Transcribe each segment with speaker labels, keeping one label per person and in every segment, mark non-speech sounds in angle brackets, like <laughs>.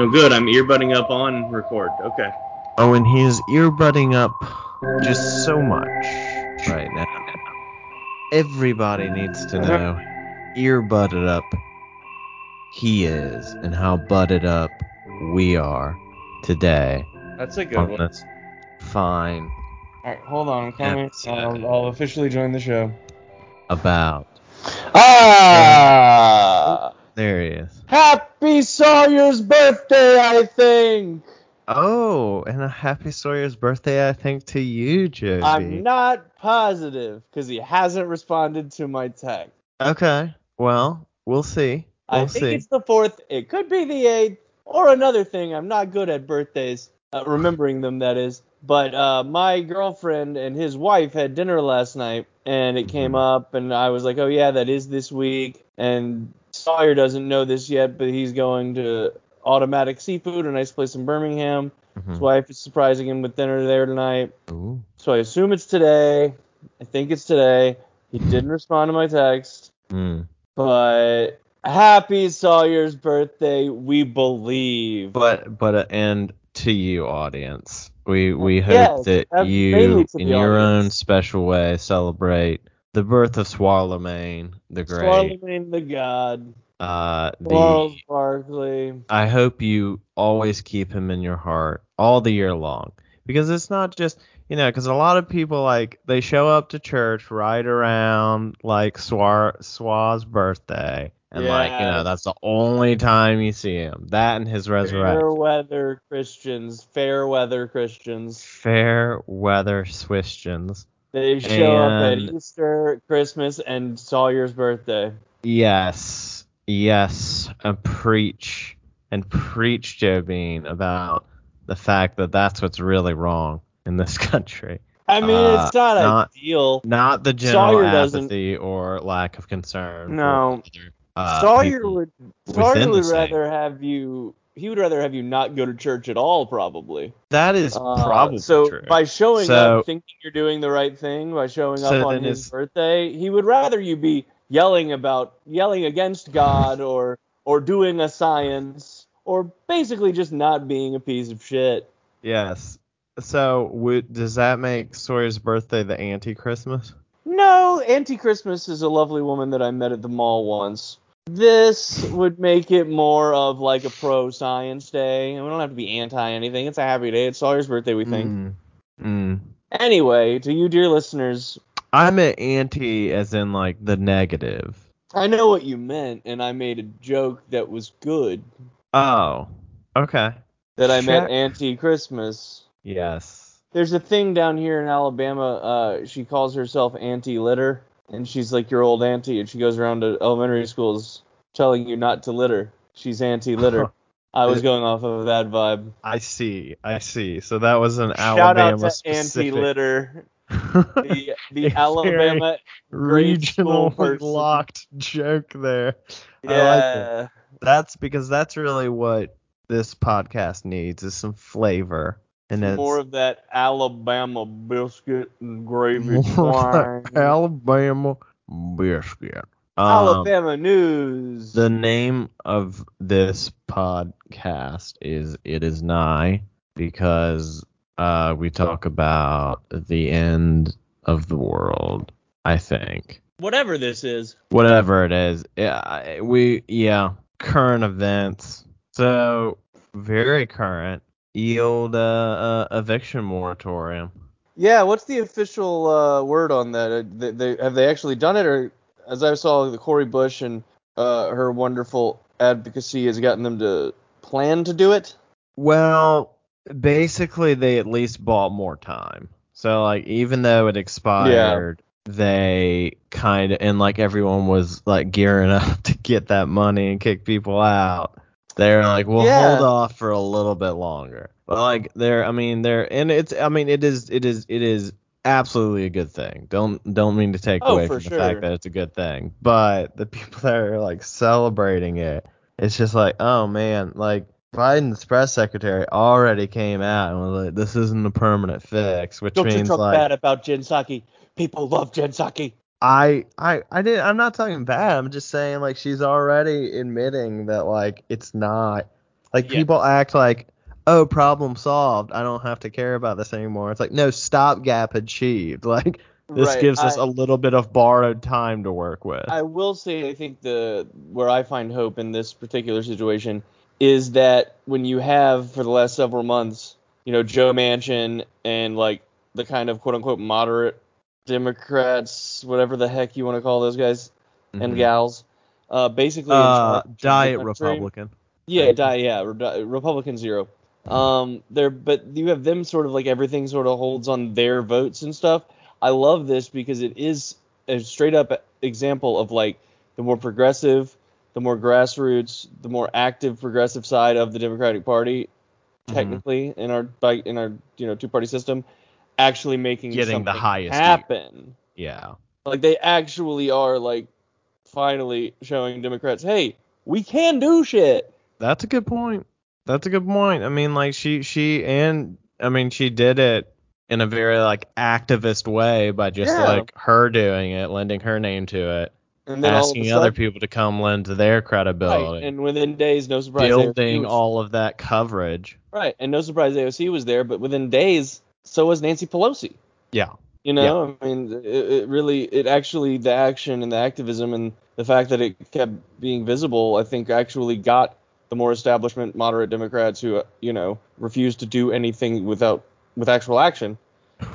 Speaker 1: Oh, good. I'm earbudding up on record. Okay.
Speaker 2: Oh, and he's earbudding up just so much right now. Everybody needs to know earbudded up he is and how budded up we are today
Speaker 1: That's a good
Speaker 2: on
Speaker 1: one.
Speaker 2: this fine
Speaker 1: All right, hold on. I'm coming. I'll, I'll officially join the show.
Speaker 2: about.
Speaker 3: Ah!
Speaker 2: There he is.
Speaker 3: Happy Sawyer's birthday, I think.
Speaker 2: Oh, and a happy Sawyer's birthday, I think, to you, Joby.
Speaker 3: I'm not positive because he hasn't responded to my text.
Speaker 2: Okay, well, we'll see. We'll
Speaker 3: I think
Speaker 2: see.
Speaker 3: it's the fourth. It could be the eighth or another thing. I'm not good at birthdays, uh, remembering them. That is. But uh, my girlfriend and his wife had dinner last night, and it came
Speaker 2: Mhm.
Speaker 3: up, and I was like, "Oh yeah, that is this week." And Sawyer doesn't know this yet, but he's going to Automatic Seafood, a nice place in Birmingham.
Speaker 2: Mhm.
Speaker 3: His wife is surprising him with dinner there tonight.
Speaker 2: Ooh.
Speaker 3: So I assume it's today. I think it's today. He didn't respond to my text,
Speaker 2: Mm.
Speaker 3: but happy Sawyer's birthday, we believe.
Speaker 2: But but uh, and to you, audience, we we hope
Speaker 3: Yes,
Speaker 2: that you, in your own special way, celebrate the birth of Swallowmane the Great.
Speaker 3: Charlemagne the God,
Speaker 2: Uh, the
Speaker 3: Charles Barkley.
Speaker 2: I hope you always keep him in your heart all the year long. Because it's not just you know because a lot of people like they show up to church right around like Swar Swah's birthday. And like you know that's the only time you see him. That and his resurrection.
Speaker 3: Fair weather Christians, fair weather Christians.
Speaker 2: fair weather Swistians
Speaker 3: They show up at Easter, Christmas, and Sawyer's birthday.
Speaker 2: yes yes and preach and preach Joe Bean about the fact that that's what's really wrong in this <laughs> country
Speaker 3: I mean,
Speaker 2: Uh,
Speaker 3: it's not,
Speaker 2: not-
Speaker 3: ideal.
Speaker 2: Not the general
Speaker 3: Sawyer doesn't-
Speaker 2: apathy or lack of concern.
Speaker 3: No.
Speaker 2: other, uh,
Speaker 3: Sawyer would Sawyer would
Speaker 2: same.
Speaker 3: rather have you. He would rather have you not go to church at all, probably.
Speaker 2: That is
Speaker 3: Uh,
Speaker 2: probably
Speaker 3: so
Speaker 2: true.
Speaker 3: by showing
Speaker 2: So-
Speaker 3: up, thinking you're doing the right thing, by showing
Speaker 2: So
Speaker 3: up on his
Speaker 2: is-
Speaker 3: birthday, he would rather you be yelling about yelling against God or or doing a science or basically just not being a piece of shit.
Speaker 2: yes. So would does that make Sawyer's birthday the anti-Christmas?
Speaker 3: No, Auntie Christmas is a lovely woman that I met at the mall once. This would make it more of like a pro science day. And we don't have to be anti anything. It's a happy day. It's Sawyer's birthday, we think.
Speaker 2: Mm. Mm.
Speaker 3: Anyway, to you, dear listeners,
Speaker 2: I meant anti as in like the negative.
Speaker 3: I know what you meant, and I made a joke that was good.
Speaker 2: Oh. Okay.
Speaker 3: That I meant anti Christmas.
Speaker 2: Yes.
Speaker 3: There's a thing down here in Alabama. Uh, she calls herself Auntie Litter, and she's like your old auntie, and she goes around to elementary schools telling you not to litter. She's anti-litter. <laughs> I was going off of that vibe.
Speaker 2: I see. I see. So that was an
Speaker 3: Shout
Speaker 2: Alabama
Speaker 3: out to
Speaker 2: specific
Speaker 3: Auntie Litter, the, the <laughs> Alabama. regional
Speaker 2: locked joke there. I like.
Speaker 3: Yeah,
Speaker 2: That's because that's really what this podcast needs is some flavor. And it's
Speaker 3: more of that Alabama biscuit and gravy <laughs>
Speaker 2: more of that Alabama biscuit. Um,
Speaker 3: Alabama news.
Speaker 2: The name of this podcast is It Is Nigh because uh, we talk about the end of the world, I think.
Speaker 3: Whatever this is.
Speaker 2: whatever it is. Yeah, we yeah, current events. So very current. Yield uh, uh, eviction moratorium.
Speaker 3: Yeah, what's the official uh, word on that? Uh, They, they, have they actually done it, or as I saw, the Cori Bush and uh, her wonderful advocacy has gotten them to plan to do it?
Speaker 2: Well, basically they at least bought more time. So like even though it expired, they kind of and like everyone was like gearing <laughs> up to get that money and kick people out. They're like, we'll
Speaker 3: Yeah.
Speaker 2: hold off for a little bit longer. But like they're I mean they're and it's I mean it is it is it is absolutely a good thing. Don't don't mean to take
Speaker 3: Oh,
Speaker 2: away from
Speaker 3: sure.
Speaker 2: the fact that it's a good thing. But the people <laughs> that are like celebrating it, it's just like, oh man, like Biden's press secretary already came out and was like, this isn't a permanent fix, which
Speaker 3: Don't you talk
Speaker 2: like
Speaker 3: bad about Jen Psaki. People love Jen Psaki.
Speaker 2: I I I did I'm not talking bad. I'm just saying like she's already admitting that like it's not Like
Speaker 3: Yeah.
Speaker 2: people act like, oh, problem solved. I don't have to care about this anymore. It's like no, stopgap achieved. <laughs> Like this
Speaker 3: Right,
Speaker 2: gives us a little bit of borrowed time to work with.
Speaker 3: I will say I think the where I find hope in this particular situation is that when you have for the last several months, you know, Joe Manchin and like the kind of quote unquote moderate Democrats, whatever the heck you want to call those guys and
Speaker 2: Mhm.
Speaker 3: gals, uh, basically
Speaker 2: uh,
Speaker 3: charge of the
Speaker 2: diet. Republican.
Speaker 3: Yeah, die, yeah, Re- Republican zero. Um, there, but you have them sort of like everything sort of holds on their votes and stuff. I love this because it is a straight up example of like the more progressive, the more grassroots, the more active progressive side of the Democratic Party,
Speaker 2: Mhm.
Speaker 3: technically in our bi- in our you know two party system, actually making
Speaker 2: Getting the
Speaker 3: something
Speaker 2: highest
Speaker 3: happen.
Speaker 2: Yeah.
Speaker 3: Like they actually are like finally showing Democrats, hey, we can do shit.
Speaker 2: That's a good point. That's a good point. I mean, like she she and I mean she did it in a very like activist way by just
Speaker 3: Yeah.
Speaker 2: like her doing it, lending her name to it,
Speaker 3: And then all of a
Speaker 2: asking other people to come lend their credibility,
Speaker 3: Right, and within days, no surprise, AOC
Speaker 2: building
Speaker 3: was-
Speaker 2: all of that coverage.
Speaker 3: right, and no surprise, AOC was there, but within days, so was Nancy Pelosi.
Speaker 2: Yeah.
Speaker 3: You know, I mean, it, it really, it actually, the action and the activism and the fact that it kept being visible, I think, actually got the more establishment moderate Democrats who, uh, you know, refused to do anything without with actual action.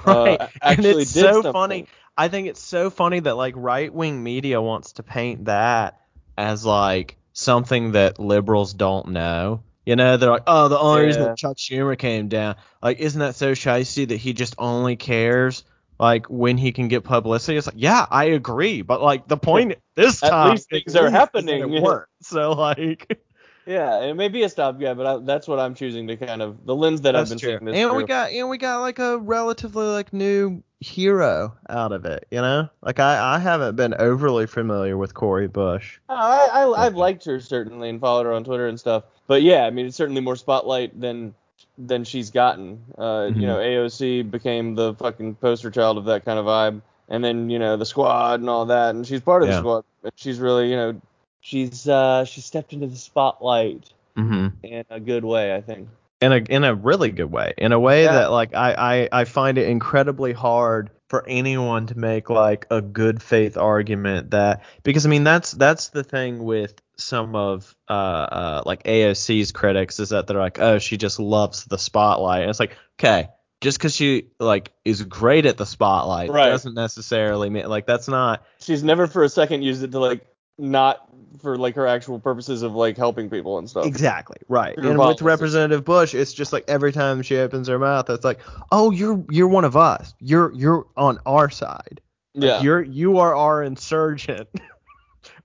Speaker 2: Right.
Speaker 3: Uh,
Speaker 2: and it's
Speaker 3: did
Speaker 2: so
Speaker 3: something.
Speaker 2: funny. I think it's so funny that like right wing media wants to paint that as like something that liberals don't know. You know, they're like, oh, the only reason that Chuck Schumer came down, like, isn't that so shisty that he just only cares like when he can get publicity? It's like, yeah, I agree, but like the point <laughs> this
Speaker 3: At
Speaker 2: time,
Speaker 3: least things are
Speaker 2: least, is that
Speaker 3: happening. <laughs>
Speaker 2: So like, <laughs>
Speaker 3: Yeah, it may be a stopgap, but I, that's what I'm choosing to kind of the lens that I've
Speaker 2: that's
Speaker 3: been
Speaker 2: true. And we got, and we got like a relatively like new hero out of it. You know, like I, I haven't been overly familiar with Cori Bush.
Speaker 3: I, I I've liked her certainly and followed her on Twitter and stuff. But yeah, I mean it's certainly more spotlight than than she's gotten. Uh,
Speaker 2: Mhm.
Speaker 3: You know, AOC became the fucking poster child of that kind of vibe, and then you know the squad and all that, and she's part of
Speaker 2: Yeah.
Speaker 3: the squad. But she's really you know she's uh she stepped into the spotlight
Speaker 2: Mm-hmm.
Speaker 3: in a good way, I think.
Speaker 2: In a in a really good way in a way
Speaker 3: Yeah.
Speaker 2: that like I, I i find it incredibly hard for anyone to make like a good faith argument that because i mean that's that's the thing with some of uh uh like aoc's critics is that they're like oh she just loves the spotlight and it's like okay just because she like is great at the spotlight
Speaker 3: Right.
Speaker 2: doesn't necessarily mean like that's not
Speaker 3: She's never for a second used it to like not for like her actual purposes of like helping people and stuff.
Speaker 2: Exactly right. And
Speaker 3: policies.
Speaker 2: with Representative Bush, it's just like every time she opens her mouth, it's like, "Oh, you're you're one of us. You're you're on our side. Like,
Speaker 3: Yeah.
Speaker 2: You're you are our insurgent." <laughs>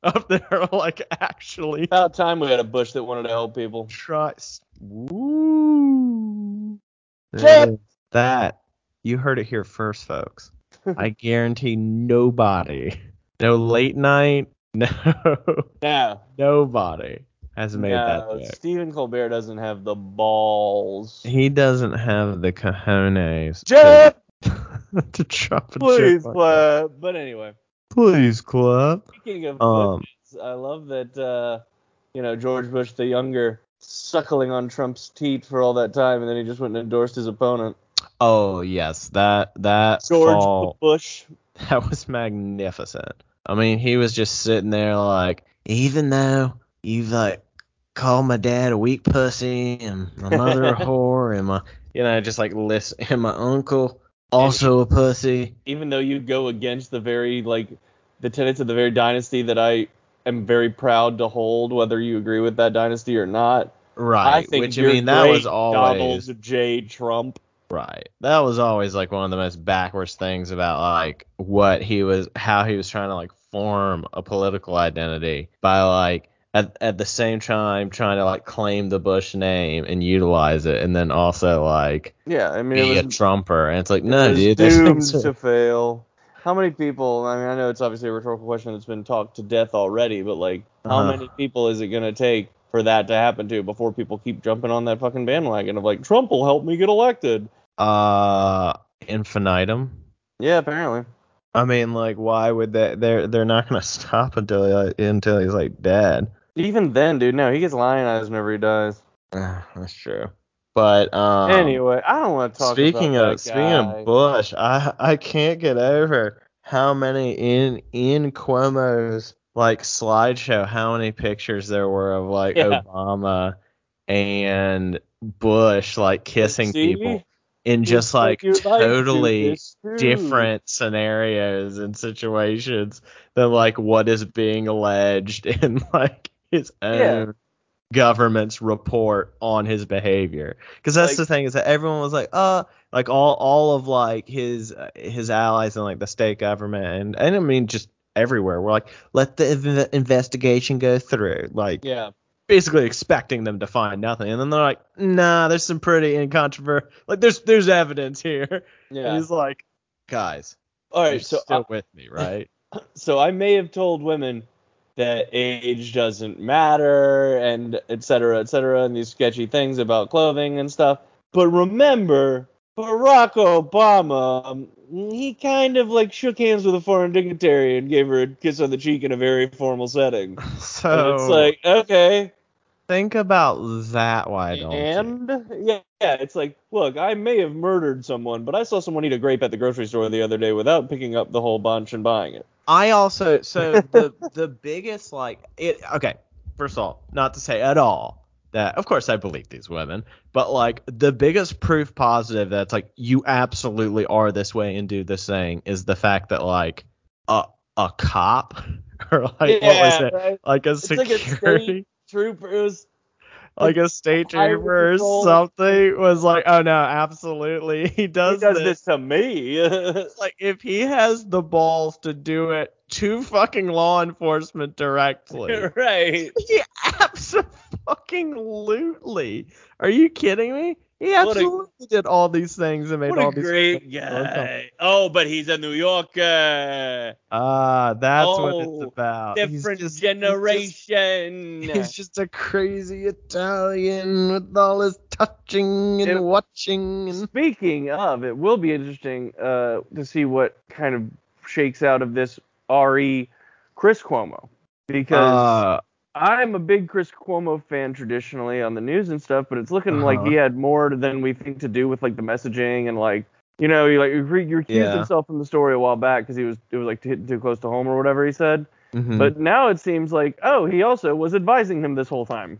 Speaker 2: Up there, <laughs> like actually
Speaker 3: About time we had a Bush that wanted to help people.
Speaker 2: trust. Woo. That you heard it here first, folks. <laughs> I guarantee nobody, no late night, <laughs> no
Speaker 3: No,
Speaker 2: nobody has made
Speaker 3: no,
Speaker 2: that joke.
Speaker 3: Stephen Colbert doesn't have the balls.
Speaker 2: He doesn't have the cojones <laughs>
Speaker 3: Chip,
Speaker 2: to, to drop a
Speaker 3: please,
Speaker 2: joke like.
Speaker 3: But anyway,
Speaker 2: Please clap.
Speaker 3: speaking of
Speaker 2: Um,
Speaker 3: I love that uh, you know George Bush the younger suckling on Trump's teat for all that time, and then he just went and endorsed his opponent,
Speaker 2: Oh yes, that that
Speaker 3: George
Speaker 2: fall,
Speaker 3: Bush. <laughs>
Speaker 2: that was magnificent. I mean, he was just sitting there like, even though you've like called my dad a weak pussy and my mother a <laughs> whore and my, you know, just like listen, and my uncle also a pussy.
Speaker 3: Even though you go against the very like the tenets of the very dynasty that I am very proud to hold, whether you agree with that dynasty or not. I
Speaker 2: Right.
Speaker 3: think
Speaker 2: Which I mean, that was always
Speaker 3: Donald J. Trump.
Speaker 2: Right. That was always like one of the most backwards things about like what he was how he was trying to like form a political identity by like at, at the same time trying to like claim the Bush name and utilize it and then also like
Speaker 3: Yeah, I mean,
Speaker 2: be
Speaker 3: it
Speaker 2: a Trumper and it's like no dude
Speaker 3: doomed to fail. How many people? I mean, I know it's obviously a rhetorical question that's been talked to death already, but like, how
Speaker 2: Uh-huh.
Speaker 3: many people is it gonna take for that to happen to before people keep jumping on that fucking bandwagon of like Trump will help me get elected?
Speaker 2: uh infinitum.
Speaker 3: Yeah, apparently.
Speaker 2: I mean like why would they they're they're not gonna <laughs> stop until he, until he's like dead.
Speaker 3: Even then, dude, no, he gets lionized whenever he dies.
Speaker 2: Uh, that's true. But um,
Speaker 3: anyway, I don't want to talk.
Speaker 2: speaking
Speaker 3: about
Speaker 2: of
Speaker 3: that
Speaker 2: speaking
Speaker 3: guy.
Speaker 2: of Bush, I I can't get over how many in in Cuomo's like slideshow, how many pictures there were of like
Speaker 3: Yeah.
Speaker 2: Obama and Bush like kissing
Speaker 3: See?
Speaker 2: people in
Speaker 3: Just
Speaker 2: like
Speaker 3: you like to do
Speaker 2: totally different scenarios and situations than like what is being alleged <laughs> in like his own
Speaker 3: Yeah.
Speaker 2: government's report on his behavior because that's
Speaker 3: Like-
Speaker 2: the thing is that everyone was like uh like all all of like his uh, his allies and like the state government and and I mean just everywhere we're like let the inv- investigation go through like
Speaker 3: Yeah.
Speaker 2: Basically expecting them to find nothing and then they're like nah there's some pretty incontrovertible like there's there's evidence here <laughs> and
Speaker 3: Yeah.
Speaker 2: he's like guys
Speaker 3: all right, you're. So
Speaker 2: still
Speaker 3: I,
Speaker 2: with me right <laughs> <clears throat>
Speaker 3: so I may have told women that age doesn't matter and et cetera, et cetera, and these sketchy things about clothing and stuff. But remember, Barack Obama, um, he kind of like shook hands with a foreign dignitary and gave her a kiss on the cheek in a very formal setting. <laughs> And
Speaker 2: so
Speaker 3: it's like, okay,
Speaker 2: think about that why don't you
Speaker 3: and yeah, yeah, it's like, look, I may have murdered someone, but I saw someone eat a grape at the grocery store the other day without picking up the whole bunch and buying it.
Speaker 2: I also so <laughs> the the biggest like it okay first of all not to say at all that of course I believe these women but like the biggest proof positive that's like you absolutely are this way and do this thing is the fact that like a a cop <laughs> or like what was it
Speaker 3: right?
Speaker 2: like a
Speaker 3: It's like a
Speaker 2: security
Speaker 3: state trooper. It was
Speaker 2: like a state trooper or something was like oh no absolutely <laughs> he does,
Speaker 3: he does
Speaker 2: this
Speaker 3: this to me. <laughs>
Speaker 2: like if he has the balls to do it to fucking law enforcement directly <laughs>
Speaker 3: right.
Speaker 2: he absolutely are you kidding me he
Speaker 3: What a-
Speaker 2: absolutely did all these things and made
Speaker 3: What
Speaker 2: all
Speaker 3: a
Speaker 2: these
Speaker 3: great
Speaker 2: things.
Speaker 3: guy. Oh, but he's a New Yorker.
Speaker 2: ah that's what
Speaker 3: Oh,
Speaker 2: it's about
Speaker 3: Different
Speaker 2: he's just-
Speaker 3: generation.
Speaker 2: He's just a crazy Italian with all his touching and
Speaker 3: It-
Speaker 2: watching and
Speaker 3: Speaking of, it will be interesting uh, to see what kind of shakes out of this re Chris Cuomo because
Speaker 2: uh,
Speaker 3: I'm a big Chris Cuomo fan traditionally on the news and stuff, but it's looking like
Speaker 2: Uh-huh.
Speaker 3: he had more than we think to do with like the messaging and like you know he like he recused
Speaker 2: Yeah.
Speaker 3: himself from the story a while back because he was it was like hitting too close to home or whatever he said.
Speaker 2: mhm.
Speaker 3: But now it seems like oh he also was advising him this whole time.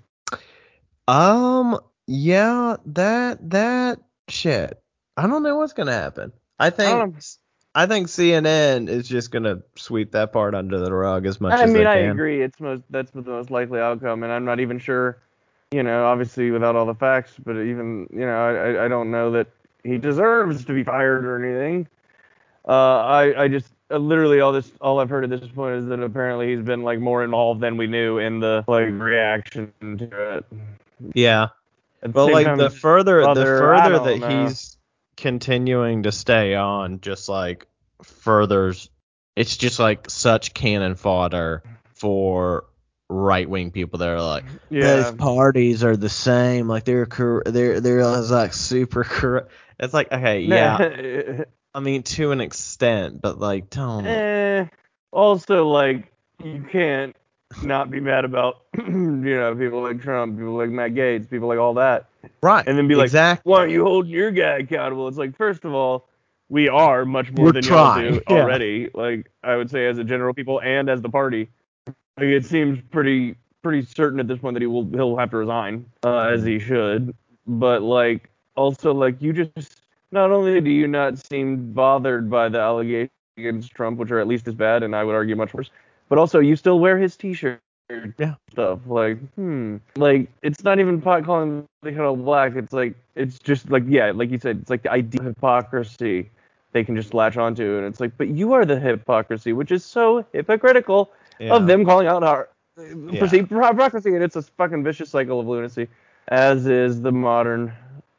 Speaker 2: Um, yeah, that that shit. I don't know what's gonna happen. I think
Speaker 3: know.
Speaker 2: I think CNN is just gonna sweep that part under the rug as much
Speaker 3: I
Speaker 2: as
Speaker 3: mean
Speaker 2: they
Speaker 3: I
Speaker 2: can.
Speaker 3: agree it's most that's the most likely outcome and I'm not even sure you know obviously without all the facts but even you know I I- I don't know that he deserves to be fired or anything. Uh, I I just uh, literally all this all I've heard at this point is that apparently he's been like more involved than we knew in the like reaction to it.
Speaker 2: Yeah.
Speaker 3: At the
Speaker 2: like
Speaker 3: time,
Speaker 2: the further the
Speaker 3: I
Speaker 2: further that
Speaker 3: know.
Speaker 2: he's continuing to stay on, just like furthers, it's just like such cannon fodder for right wing people that are like
Speaker 3: yeah,
Speaker 2: both parties are the same, like they're cor- they're they're like super corrupt. It's like okay, <laughs> yeah, I mean to an extent, but like don't.
Speaker 3: eh, also like you can't not be mad about <clears throat> you know people like Trump, people like Matt Gaetz, people like all that,
Speaker 2: Right.
Speaker 3: and then be like,
Speaker 2: exactly.
Speaker 3: why aren't you holding your guy accountable? It's like first of all, we are much more
Speaker 2: We're
Speaker 3: than
Speaker 2: trying,
Speaker 3: y'all do <laughs>
Speaker 2: yeah.
Speaker 3: already. Like I would say as a general people and as the party, like, it seems pretty pretty certain at this point that he will he'll have to resign uh, as he should. But like also like you just not only do you not seem bothered by the allegations against Trump, which are at least as bad, and I would argue much worse, but also you still wear his T-shirt.
Speaker 2: Yeah.
Speaker 3: Stuff like, hmm, like it's not even pot calling the kettle black. It's like it's just like yeah, like you said, it's like the idea of hypocrisy they can just latch onto, and it's like, but you are the hypocrisy, which is so hypocritical
Speaker 2: Yeah.
Speaker 3: of them calling out our
Speaker 2: Yeah.
Speaker 3: perceived hypocrisy, and it's a fucking vicious cycle of lunacy, as is the modern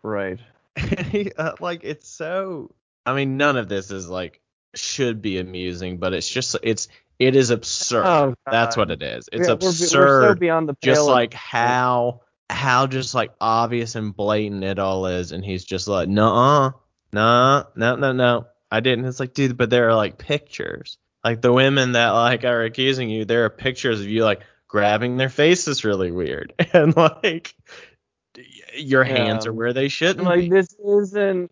Speaker 3: right. <laughs>
Speaker 2: uh, like it's so i mean none of this is like should be amusing but it's just it's it is absurd.
Speaker 3: Oh,
Speaker 2: that's what it is. It's
Speaker 3: Yeah, we're-
Speaker 2: absurd
Speaker 3: We're, so beyond the pale
Speaker 2: just like how how just like obvious and blatant it all is. And he's just like no no no no no. I didn't. It's like dude but there are like pictures. Like the women that like are accusing you there are pictures of you like grabbing their faces really weird. <laughs> And like your hands
Speaker 3: Yeah.
Speaker 2: are where they shouldn't
Speaker 3: like
Speaker 2: be.
Speaker 3: this isn't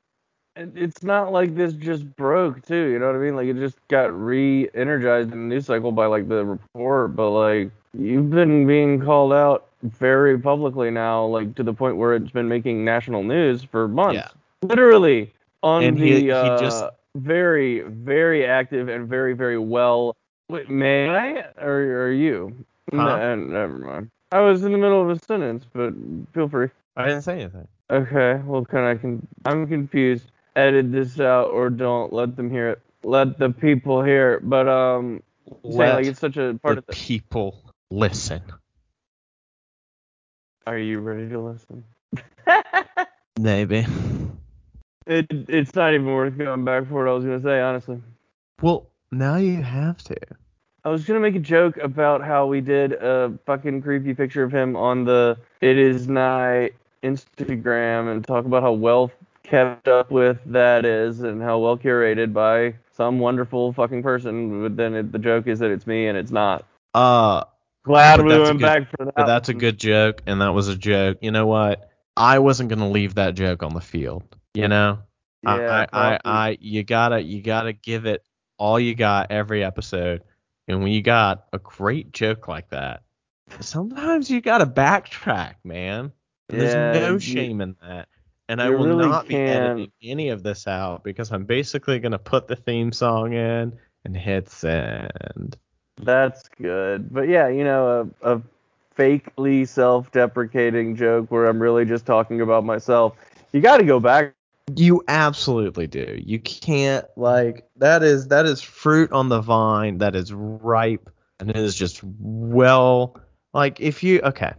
Speaker 3: it's not like this just broke too you know what i mean? Like it just got re-energized in the news cycle by like the report but like you've been being called out very publicly now like to the point where it's been making national news for months.
Speaker 2: Yeah.
Speaker 3: literally on
Speaker 2: And
Speaker 3: the
Speaker 2: he- he
Speaker 3: uh,
Speaker 2: just-
Speaker 3: very very active and very very well Wait, may i or are you
Speaker 2: Huh?
Speaker 3: No, never mind i was in the middle of a sentence but feel free
Speaker 2: I didn't say anything.
Speaker 3: Okay, well, can I can I'm confused. Edit this out or don't let them hear it. Let the people hear it. But um,
Speaker 2: Let
Speaker 3: like it's such a part
Speaker 2: the
Speaker 3: of the.
Speaker 2: people listen.
Speaker 3: Are you ready to listen?
Speaker 2: Maybe.
Speaker 3: It it's not even worth going back for what I was gonna say, honestly.
Speaker 2: Well, now you have to.
Speaker 3: I was gonna make a joke about how we did a fucking creepy picture of him on the It Is Nigh Instagram and talk about how well kept up with that is and how well curated by some wonderful fucking person. But then it, the joke is that it's me and it's not.
Speaker 2: Uh,
Speaker 3: Glad we went
Speaker 2: good-
Speaker 3: back for that.
Speaker 2: but that's a good joke, and that was a joke. You know what? I wasn't gonna leave that joke on the field. You know,
Speaker 3: Yeah,
Speaker 2: I, I, I. I, you gotta, you gotta give it all you got every episode. And when you got a great joke like that, sometimes you gotta backtrack, man.
Speaker 3: Yeah,
Speaker 2: there's no
Speaker 3: you-
Speaker 2: shame in that. And I will
Speaker 3: really
Speaker 2: not be editing any of this out because I'm basically gonna put the theme song in and hit send.
Speaker 3: That's good. But yeah, you know, a, a fakely self-deprecating joke where I'm really just talking about myself. You got to go back.
Speaker 2: You absolutely do. You can't like that is that is fruit on the vine that is ripe and it is just well like if you okay.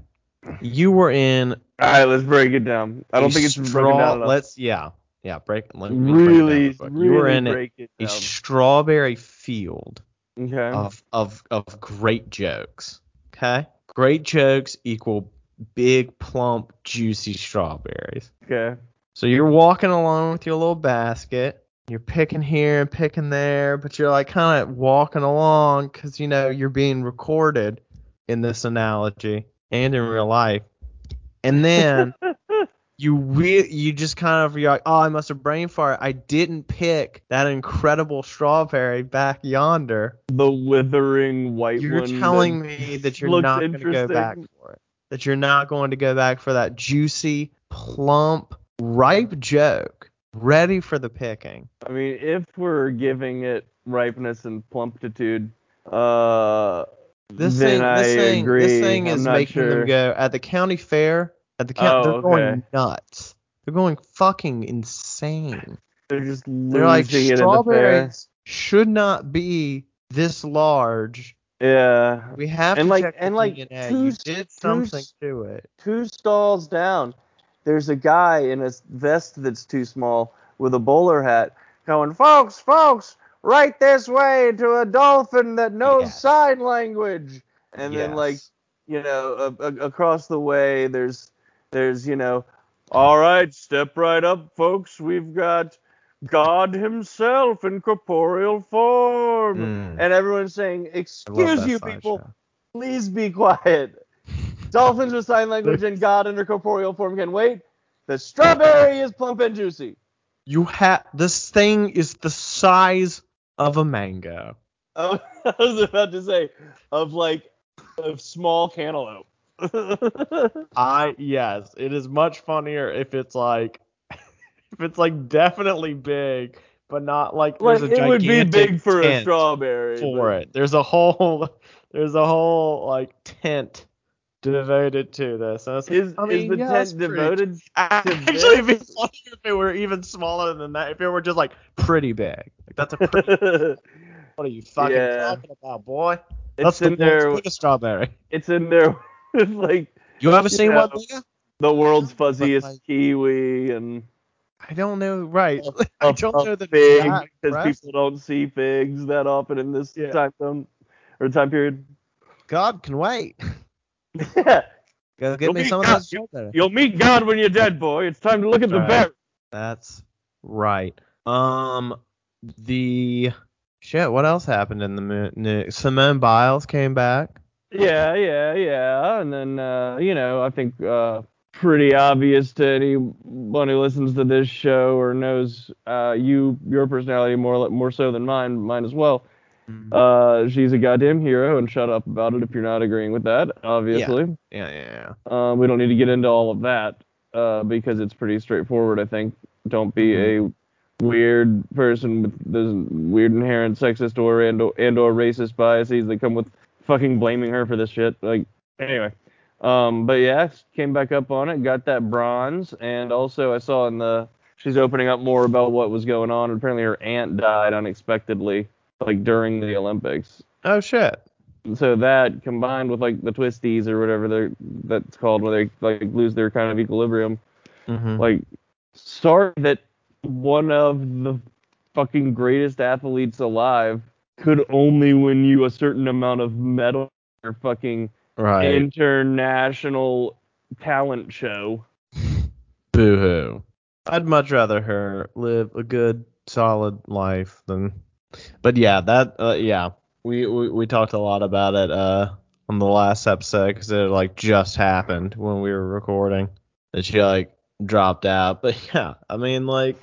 Speaker 2: You were in
Speaker 3: All right, let's break it down. I don't think it's broken
Speaker 2: straw
Speaker 3: down enough.
Speaker 2: let's yeah. Yeah, break let me break down
Speaker 3: really, really
Speaker 2: you were in a, a strawberry field
Speaker 3: okay.
Speaker 2: of of of great jokes. Okay? Great jokes equal big plump juicy strawberries.
Speaker 3: okay.
Speaker 2: So you're walking along with your little basket. You're picking here and picking there, but you're like kind of walking along because you know you're being recorded in this analogy and in real life. And then <laughs> you re- you just kind of you're like, oh, I must have brain fart. I didn't pick that incredible strawberry back yonder.
Speaker 3: The withering white
Speaker 2: You're
Speaker 3: one.
Speaker 2: telling
Speaker 3: that
Speaker 2: me that you're not going to go back for it. That you're not going to go back for that juicy, plump, ripe joke, ready for the picking.
Speaker 3: I mean, if we're giving it ripeness and plumpitude, uh,
Speaker 2: This
Speaker 3: then
Speaker 2: thing,
Speaker 3: I
Speaker 2: this thing,
Speaker 3: agree.
Speaker 2: this thing is making
Speaker 3: sure.
Speaker 2: them go at the county fair. At the county,
Speaker 3: Oh,
Speaker 2: they're going nuts. They're going fucking insane.
Speaker 3: They're just
Speaker 2: They're like
Speaker 3: it at the fair.
Speaker 2: strawberries should not be this large.
Speaker 3: Yeah.
Speaker 2: We have
Speaker 3: And
Speaker 2: to
Speaker 3: like- and like
Speaker 2: DNA.
Speaker 3: two
Speaker 2: You did something
Speaker 3: s-
Speaker 2: to it.
Speaker 3: two stalls down, there's a guy in a vest that's too small with a bowler hat going, folks, folks, right this way to a dolphin that knows
Speaker 2: Yes.
Speaker 3: sign language. And then like, you know, a, a, across the way there's there's you know, all right, step right up, folks. We've got God Himself in corporeal form.
Speaker 2: Mm,
Speaker 3: And everyone's saying, "Excuse you, people, please be quiet." Dolphins with sign language and God under corporeal form can wait. The strawberry is plump and juicy.
Speaker 2: You have this thing is the size of a mango.
Speaker 3: Oh, <laughs> I was about to say of like a small cantaloupe. <laughs>
Speaker 2: I yes, it is much funnier if it's like <laughs> if it's like definitely big, but not like
Speaker 3: like
Speaker 2: there's a
Speaker 3: it would be big for a strawberry.
Speaker 2: for
Speaker 3: but-
Speaker 2: it. There's a whole there's a whole like tent devoted to this. It's like,
Speaker 3: Is,
Speaker 2: I mean,
Speaker 3: is the
Speaker 2: yeah,
Speaker 3: tent devoted? <laughs>
Speaker 2: Actually, it'd be funnier if it were even smaller than that. If it were just like pretty big, like that's a pretty.
Speaker 3: it's <laughs>
Speaker 2: what are you fucking
Speaker 3: Yeah.
Speaker 2: talking about, boy? That's
Speaker 3: in
Speaker 2: world's
Speaker 3: there.
Speaker 2: biggest strawberry. <laughs>
Speaker 3: It's in there with like
Speaker 2: You ever seen
Speaker 3: know,
Speaker 2: one bigger?
Speaker 3: the world's fuzziest
Speaker 2: like-
Speaker 3: kiwi and
Speaker 2: I don't know. Right.
Speaker 3: a,
Speaker 2: I don't
Speaker 3: a
Speaker 2: know the
Speaker 3: fig because people don't see figs that often in this
Speaker 2: Yeah.
Speaker 3: time zone or time period.
Speaker 2: God can wait. Go get
Speaker 3: You'll
Speaker 2: me some of
Speaker 3: God-
Speaker 2: that strawberry.
Speaker 3: You'll meet God when you're dead, boy. It's time to look at the
Speaker 2: Right.
Speaker 3: bear.
Speaker 2: That's right. Um, the shit. What else happened in the news? Simone Biles came back.
Speaker 3: Yeah, yeah, yeah. And then uh, you know, I think uh pretty obvious to anyone who listens to this show or knows uh, you, your personality more more so than mine, mine as well.
Speaker 2: Mm-hmm.
Speaker 3: Uh, she's a goddamn hero, and shut up about it if you're not agreeing with that. Obviously,
Speaker 2: Yeah, yeah, yeah.
Speaker 3: um, we don't need to get into all of that uh, because it's pretty straightforward. I think. Don't be a weird person with those weird inherent sexist or and or, and or racist biases that come with fucking blaming her for this shit. Like anyway. Um, but yeah, came back up on it, got that bronze, and also I saw in the she's opening up more about what was going on. Apparently her aunt died unexpectedly, like during the Olympics.
Speaker 2: Oh shit.
Speaker 3: So that combined with like the twisties or whatever they're that's called, where they like lose their kind of equilibrium.
Speaker 2: Mm-hmm.
Speaker 3: Like, sorry that one of the fucking greatest athletes alive could only win you a certain amount of medal or fucking
Speaker 2: Right.
Speaker 3: international talent show.
Speaker 2: Boo hoo. I'd much rather her live a good, solid life than. But yeah, that uh, yeah, we, we we talked a lot about it uh on the last episode because it like just happened when we were recording that she like dropped out. But <laughs> yeah, I mean like,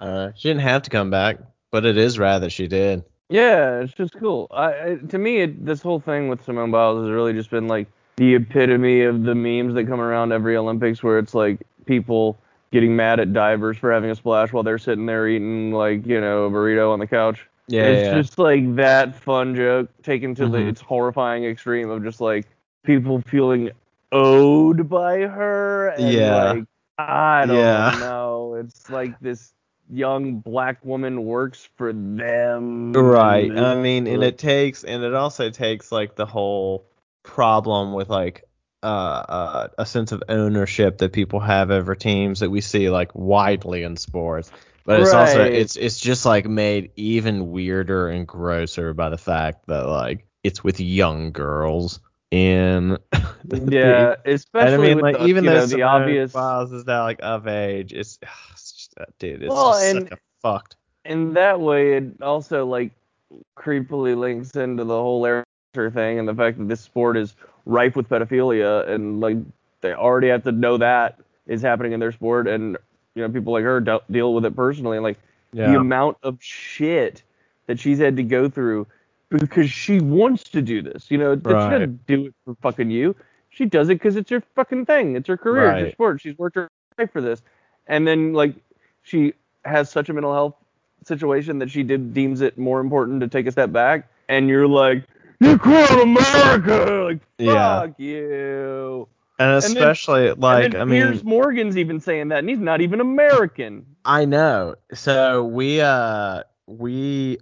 Speaker 2: uh, she didn't have to come back, but it is rad that she did.
Speaker 3: Yeah, it's just cool. I, I to me, it, this whole thing with Simone Biles has really just been like the epitome of the memes that come around every Olympics, where it's like people getting mad at divers for having a splash while they're sitting there eating like you know a burrito on the couch.
Speaker 2: Yeah,
Speaker 3: it's
Speaker 2: yeah.
Speaker 3: just like that fun joke taken to the
Speaker 2: Mhm.
Speaker 3: its horrifying extreme of just like people feeling owed by her and
Speaker 2: Yeah.
Speaker 3: like I don't
Speaker 2: Yeah. <laughs>
Speaker 3: know. It's like this young black woman works for them.
Speaker 2: Right. I mean, and it takes, and it also takes like the whole problem with like uh, uh, a sense of ownership that people have over teams that we see like widely in sports. But it's also it's it's just like made even weirder and grosser by the fact that like it's with young girls in <laughs>
Speaker 3: yeah, especially
Speaker 2: and I mean like
Speaker 3: the,
Speaker 2: even though
Speaker 3: know, the obvious
Speaker 2: Biles is now like of age, it's, <sighs> it's just uh, dude, it's
Speaker 3: Well,
Speaker 2: just
Speaker 3: and-
Speaker 2: fucked.
Speaker 3: in that way it also like creepily links into the whole thing and the fact that this sport is rife with pedophilia and like they already have to know that is happening in their sport and you know people like her de- deal with it personally. Like the amount of shit that she's had to go through because she wants to do this. You know
Speaker 2: Right.
Speaker 3: she doesn't do it for fucking you. She does it because it's her fucking thing. It's her career. It's her sport. She's worked her life for this. And then like she has such a mental health situation that she did deems it more important to take a step back. And you're like you quit America like
Speaker 2: Yeah.
Speaker 3: fuck you
Speaker 2: And especially like
Speaker 3: and then
Speaker 2: I mean
Speaker 3: Piers Morgan's even saying that and he's not even American
Speaker 2: I know. So we uh we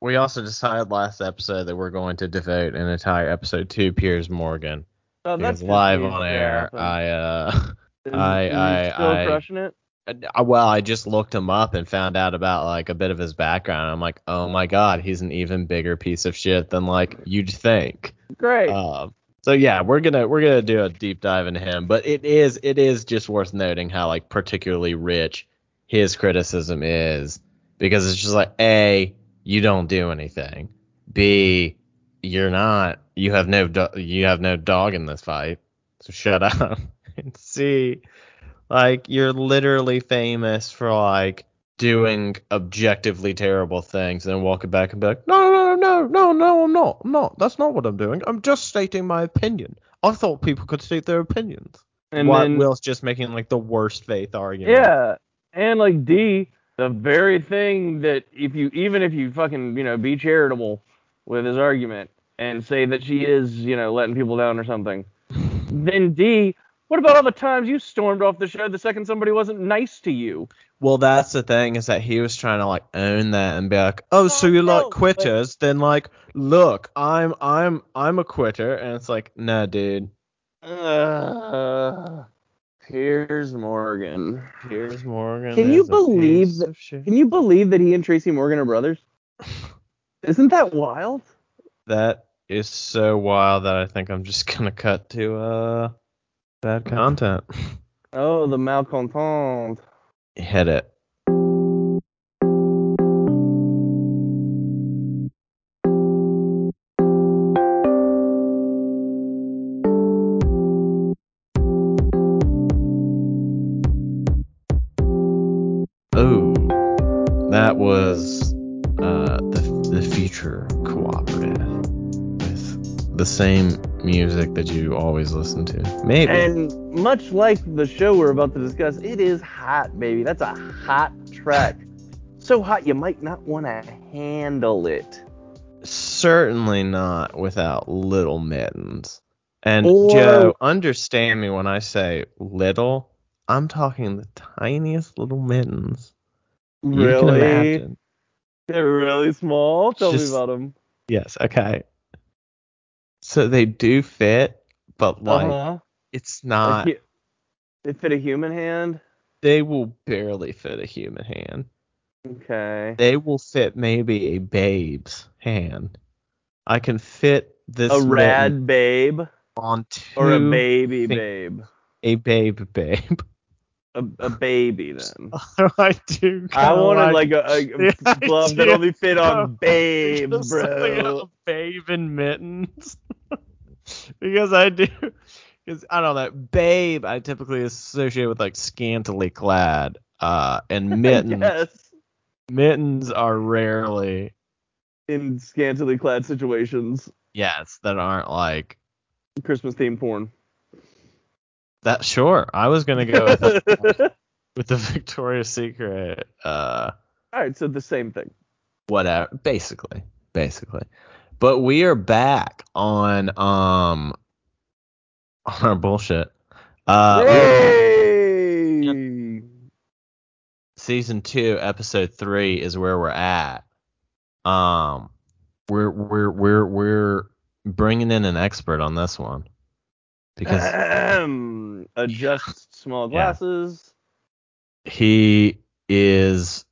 Speaker 2: we also decided last episode that we're going to devote an entire episode to Piers Morgan.
Speaker 3: oh, just
Speaker 2: live on air. I uh
Speaker 3: Is- <laughs>
Speaker 2: I- I-
Speaker 3: still
Speaker 2: I-
Speaker 3: crushing it
Speaker 2: I- well, I just looked him up and found out about like a bit of his background. I'm like, oh my god, he's an even bigger piece of shit than like you'd think.
Speaker 3: great
Speaker 2: Um, so yeah, we're gonna we're gonna do a deep dive into him, but it is it is just worth noting how like particularly rich his criticism is because it's just like a you don't do anything, b you're not you have no do- you have no dog in this fight, so shut up, <laughs> and c like you're literally famous for like doing objectively terrible things and then walking back and be like, no, no, no, no, no, no I'm not, I'm not. That's not what I'm doing. I'm just stating my opinion. I thought people could state their opinions.
Speaker 3: and
Speaker 2: While
Speaker 3: then
Speaker 2: Will's just making like the worst faith argument.
Speaker 3: yeah and like D the very thing that if you even if you fucking you know be charitable with his argument and say that she is you know letting people down or something then D what about all the times you stormed off the show the second somebody wasn't nice to you
Speaker 2: Well, that's the thing is that he was trying to like own that and be like, oh, so you
Speaker 3: no,
Speaker 2: like
Speaker 3: but-
Speaker 2: quitters? Then like, look, I'm I'm I'm a quitter, and it's like, nah, dude.
Speaker 3: uh, Piers Morgan
Speaker 2: Piers Morgan.
Speaker 3: Can you believe that- can you believe that he and Tracy Morgan are brothers <laughs> isn't that wild
Speaker 2: That is so wild that I think I'm just gonna cut to uh bad content. <laughs>
Speaker 3: oh the malcontent
Speaker 2: Hit it. Maybe.
Speaker 3: And much like the show we're about to discuss, it is hot, baby. That's a hot track. So hot you might not want to handle it.
Speaker 2: Certainly not without little mittens. And
Speaker 3: Or-
Speaker 2: Joe, understand me when I say little. I'm talking the tiniest little mittens. You
Speaker 3: Really? They're really small. Tell
Speaker 2: Just-
Speaker 3: me about them.
Speaker 2: Yes, okay. So they do fit, but like
Speaker 3: uh-huh.
Speaker 2: It's not
Speaker 3: Like, they fit a human hand.
Speaker 2: they will barely fit a human hand.
Speaker 3: Okay.
Speaker 2: They will fit maybe a babe's hand. I can fit this
Speaker 3: A rad babe
Speaker 2: on two
Speaker 3: or a baby
Speaker 2: think-
Speaker 3: babe.
Speaker 2: a babe babe. <laughs>
Speaker 3: A, a baby then. <laughs>
Speaker 2: I do.
Speaker 3: I wanted like a, a <laughs>
Speaker 2: Yeah,
Speaker 3: glove that only fit on
Speaker 2: like
Speaker 3: bro.
Speaker 2: a babe in mittens. because I do. Because I don't know, babe. I typically associate with like scantily clad. Uh, and <laughs> mittens.
Speaker 3: yes.
Speaker 2: Mittens are rarely
Speaker 3: In scantily clad situations,
Speaker 2: yes that aren't like
Speaker 3: Christmas themed porn.
Speaker 2: that. Sure, I was gonna go with the, <laughs> with the Victoria's Secret. Uh,
Speaker 3: All right, so the same thing.
Speaker 2: whatever basically basically but we are back on um on our bullshit uh
Speaker 3: Yay!
Speaker 2: season two episode three is where we're at um we're we're we're we're bringing in an expert on this one because
Speaker 3: Ahem. Adjust small
Speaker 2: Yeah.
Speaker 3: glasses.
Speaker 2: he is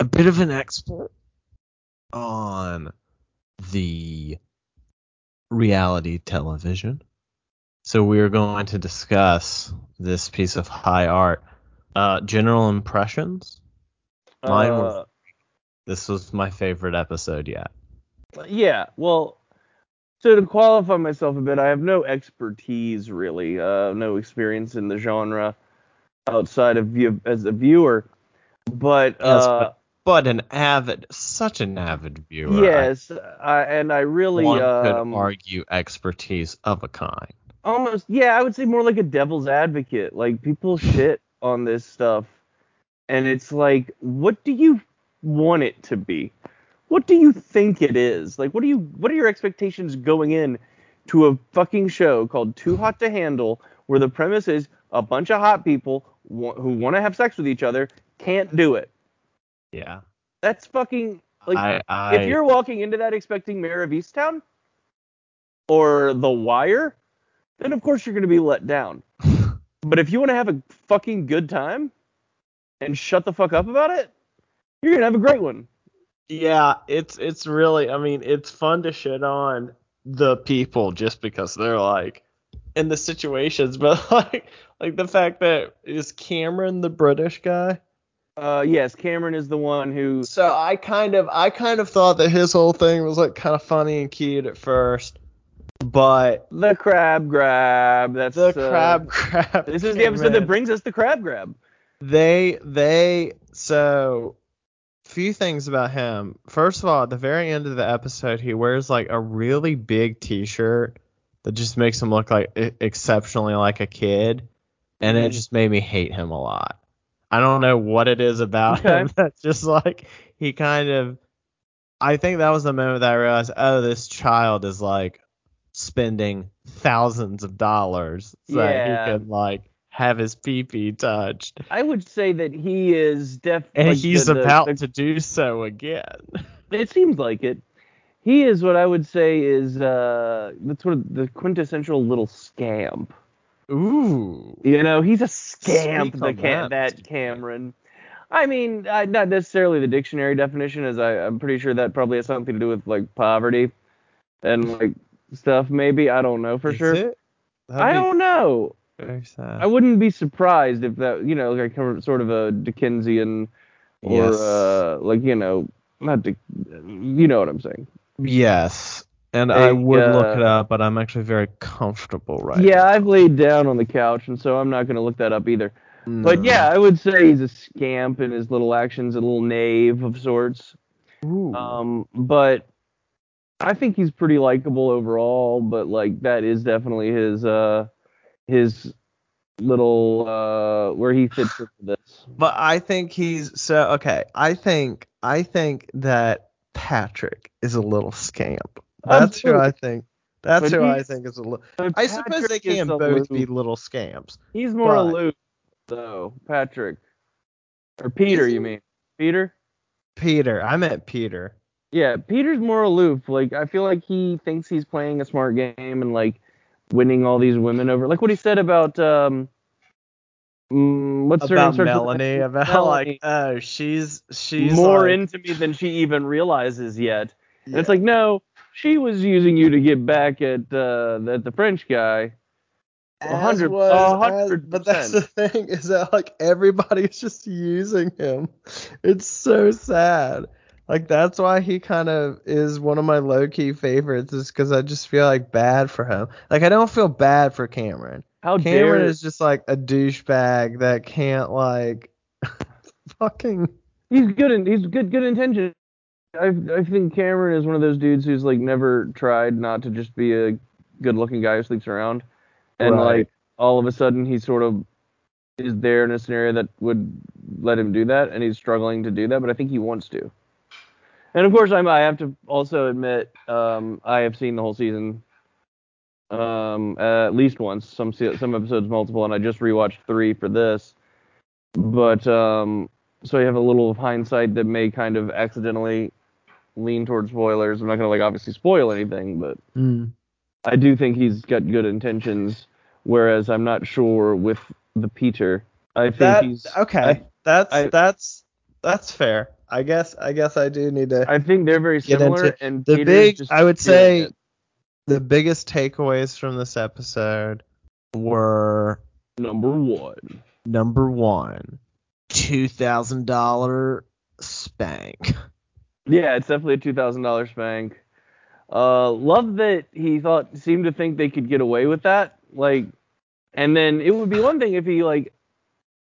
Speaker 2: a bit of an expert on the reality television. So we are going to discuss this piece of high art. Uh, general impressions. Mine was-
Speaker 3: Uh,
Speaker 2: This was my favorite episode yet.
Speaker 3: Yeah, well, so to qualify myself a bit, I have no expertise really, uh, no experience in the genre outside of view as a viewer. But
Speaker 2: Yes,
Speaker 3: uh,
Speaker 2: but, but an avid, such an avid viewer. I-
Speaker 3: yes, I, and I really
Speaker 2: one
Speaker 3: um,
Speaker 2: could argue expertise of a kind.
Speaker 3: Almost yeah, I would say more like a devil's advocate. Like people shit on this stuff, and it's like, what do you want it to be? What do you think it is? Like, what do you what are your expectations going in to a fucking show called Too Hot to Handle, where the premise is a bunch of hot people wa- who want to have sex with each other can't do it.
Speaker 2: Yeah.
Speaker 3: That's fucking like
Speaker 2: I, I,
Speaker 3: if you're walking into that expecting Mare of Easttown or The Wire, then of course you're going to be let down. <laughs> But if you want to have a fucking good time and shut the fuck up about it, you're going to have a great one.
Speaker 2: Yeah, it's it's really I mean, it's fun to shit on the people just because they're like in the situations, <laughs> but like like the fact that is Cameron the British guy?
Speaker 3: Uh, yes, Cameron is the one who.
Speaker 2: So I kind of I kind of thought that his whole thing was like kind of funny and cute at first, but
Speaker 3: The crab grab. That's
Speaker 2: the
Speaker 3: uh,
Speaker 2: crab crab.
Speaker 3: This is the
Speaker 2: came
Speaker 3: episode that brings us the crab grab.
Speaker 2: They they so few things about him. First of all, at the very end of the episode, he wears like a really big T-shirt that just makes him look like exceptionally like a kid, and it
Speaker 3: Mhm.
Speaker 2: just made me hate him a lot. I don't know what it is about
Speaker 3: Okay.
Speaker 2: him <laughs> that's just like he kind of. I think that was the moment that I realized, oh, this child is like spending thousands of dollars so
Speaker 3: Yeah.
Speaker 2: he can like have his pee pee touched
Speaker 3: I would say that he is def.
Speaker 2: and he's
Speaker 3: the-
Speaker 2: about
Speaker 3: the
Speaker 2: to do so again. <laughs>
Speaker 3: It seems like it. He is what I would say is uh that's sort of the quintessential little scamp.
Speaker 2: Ooh.
Speaker 3: You know, he's a scamp. The
Speaker 2: that,
Speaker 3: that Cameron. I mean, I, not necessarily the dictionary definition, as I, I'm pretty sure that probably has something to do with like poverty and like stuff. Maybe I don't know for
Speaker 2: Is
Speaker 3: sure.
Speaker 2: it?
Speaker 3: I don't know. I wouldn't be surprised if that, you know, like sort of a Dickensian or
Speaker 2: Yes.
Speaker 3: uh like you know, not Dick, you know what I'm saying.
Speaker 2: yes. And
Speaker 3: A,
Speaker 2: I would look
Speaker 3: uh,
Speaker 2: it up, but I'm actually very comfortable right
Speaker 3: yeah, I've laid down on the couch, and so I'm not going to look that up either.
Speaker 2: now.
Speaker 3: But yeah, I would say he's a scamp in his little actions, a little knave of sorts.
Speaker 2: Ooh.
Speaker 3: Um, but I think he's pretty likable overall. But like that is definitely his uh his little uh where he fits into this.
Speaker 2: But I think he's so okay. I think I think that Patrick is a little scamp. That's who I think. That's
Speaker 3: But
Speaker 2: who I think is a little. I suppose they can both
Speaker 3: aloof.
Speaker 2: be little scamps.
Speaker 3: He's more
Speaker 2: but-
Speaker 3: aloof though, Patrick. Or Peter, you mean? Peter?
Speaker 2: Peter, I meant Peter.
Speaker 3: Yeah, Peter's more aloof. Like I feel like he thinks he's playing a smart game and like winning all these women over. Like what he said about um mm, what's her?
Speaker 2: About
Speaker 3: with
Speaker 2: Melanie,
Speaker 3: an-
Speaker 2: about
Speaker 3: Melanie.
Speaker 2: like oh she's she's
Speaker 3: more
Speaker 2: like,
Speaker 3: into me than she even realizes yet. And it's like, no, she was using you to get back at uh at the French guy. hundred- hundred
Speaker 2: But that's the thing is that like everybody's <laughs> just using him. It's so sad. Like that's why he kind of is one of my low key favorites, is because I just feel like bad for him. Like I don't feel bad for Cameron.
Speaker 3: How
Speaker 2: Cameron
Speaker 3: dare
Speaker 2: is just like a douchebag that can't like <laughs> fucking
Speaker 3: he's good in he's good good intention. I I think Cameron is one of those dudes who's like never tried not to just be a good looking guy who sleeps around. And
Speaker 2: Right.
Speaker 3: like all of a sudden he sort of is there in a scenario that would let him do that and he's struggling to do that, but I think he wants to. And of course I'm I have to also admit, um, I have seen the whole season um at least once, some some episodes multiple, and I just rewatched three for this. But um so I have a little of hindsight that may kind of accidentally lean towards spoilers. I'm not gonna like obviously spoil anything, but I do think he's got good intentions. Whereas I'm not sure with the Peter. I think
Speaker 2: that
Speaker 3: he's
Speaker 2: okay.
Speaker 3: I,
Speaker 2: that's
Speaker 3: I-
Speaker 2: that's that's fair. I guess I guess I do need to
Speaker 3: I think they're very similar.
Speaker 2: into-
Speaker 3: and
Speaker 2: the
Speaker 3: Peter's
Speaker 2: big
Speaker 3: just
Speaker 2: I would say
Speaker 3: it.
Speaker 2: the biggest takeaways from this episode were
Speaker 3: number one.
Speaker 2: number one, two thousand dollar spank.
Speaker 3: Yeah, it's definitely a two thousand dollar spank. Uh, love that he thought seemed to think they could get away with that. Like, and then it would be one thing if he like,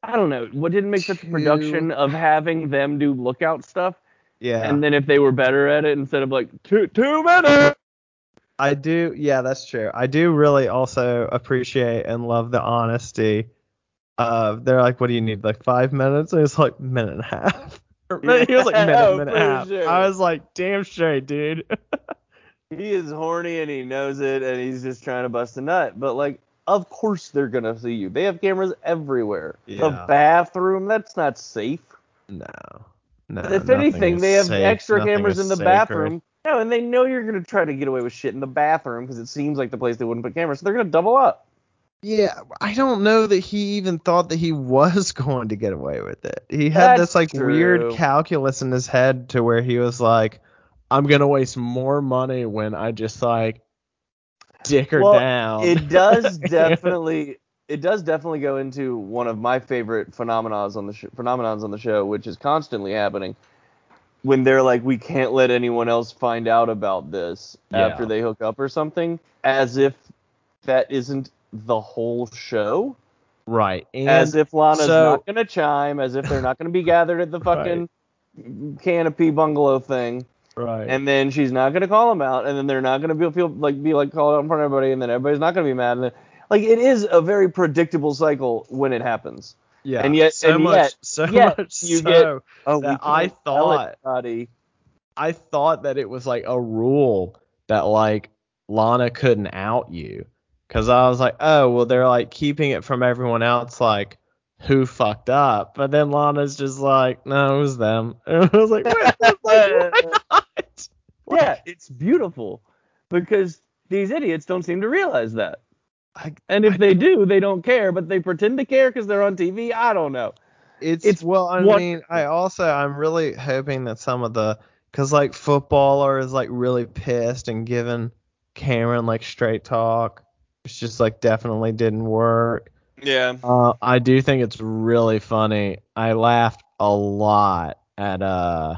Speaker 3: I don't know, what didn't make such a production of having them do lookout stuff,
Speaker 2: Yeah,
Speaker 3: and then if they were better at it instead of like two two minutes.
Speaker 2: I do. Yeah, that's true. I do really also appreciate and love the honesty. Of they're like, what do you need? Like five minutes? And it's like minute and a half. Or <laughs> he was like minute,
Speaker 3: Oh, <laughs>
Speaker 2: minute and a half.
Speaker 3: sure.
Speaker 2: I was like, damn straight, dude. <laughs>
Speaker 3: He is horny and he knows it, and he's just trying to bust a nut. But like, of course they're gonna see you. They have cameras everywhere. The bathroom, that's not safe.
Speaker 2: no, no.
Speaker 3: if anything, they have
Speaker 2: safe.
Speaker 3: extra
Speaker 2: Nothing
Speaker 3: cameras in the
Speaker 2: sacred.
Speaker 3: bathroom. No, and they know you're gonna try to get away with shit in the bathroom because it seems like the place they wouldn't put cameras. So they're gonna double up.
Speaker 2: Yeah, I don't know that he even thought that he was <laughs> going to get away with it. He had
Speaker 3: That's
Speaker 2: this like weird calculus in his head to where he was like, I'm gonna waste more money when I just like dick her
Speaker 3: Well,
Speaker 2: down.
Speaker 3: It does <laughs> definitely. It does definitely go into one of my favorite phenomenons on the sh- phenomenons on the show, which is constantly happening when they're like, we can't let anyone else find out about this
Speaker 2: Yeah.
Speaker 3: after they hook up or something, as if that isn't the whole show.
Speaker 2: right. And
Speaker 3: as if Lana's
Speaker 2: so-
Speaker 3: not gonna chime, as if they're not gonna be gathered at the <laughs> fucking canopy bungalow thing,
Speaker 2: right.
Speaker 3: and then she's not gonna call them out, and then they're not gonna be feel like be like called out in front of everybody, and then everybody's not gonna be mad, and then, like it is a very predictable cycle when it happens.
Speaker 2: yeah.
Speaker 3: and yet-
Speaker 2: so
Speaker 3: and
Speaker 2: much
Speaker 3: yet-
Speaker 2: so
Speaker 3: yet
Speaker 2: much
Speaker 3: you
Speaker 2: so
Speaker 3: get- Oh,
Speaker 2: That I thought-. I thought that it was like a rule that like Lana couldn't out you. Cause I was like, oh well, they're like keeping it from everyone else, like who fucked up. But then Lana's just like, no, it was them. <laughs> And I was like, wait, like. <laughs>
Speaker 3: Yeah, it's beautiful because these idiots don't seem to realize that.
Speaker 2: I-
Speaker 3: And if
Speaker 2: I-
Speaker 3: they do, they don't care, but they pretend to care because they're on TV. I don't know.
Speaker 2: It's,
Speaker 3: It's
Speaker 2: well, I
Speaker 3: wonderful.
Speaker 2: mean, I also I'm really hoping that some of the because like footballer is like really pissed and giving Cameron like straight talk. It's just like definitely didn't work.
Speaker 3: Yeah.
Speaker 2: Uh, I do think it's really funny. I laughed a lot at uh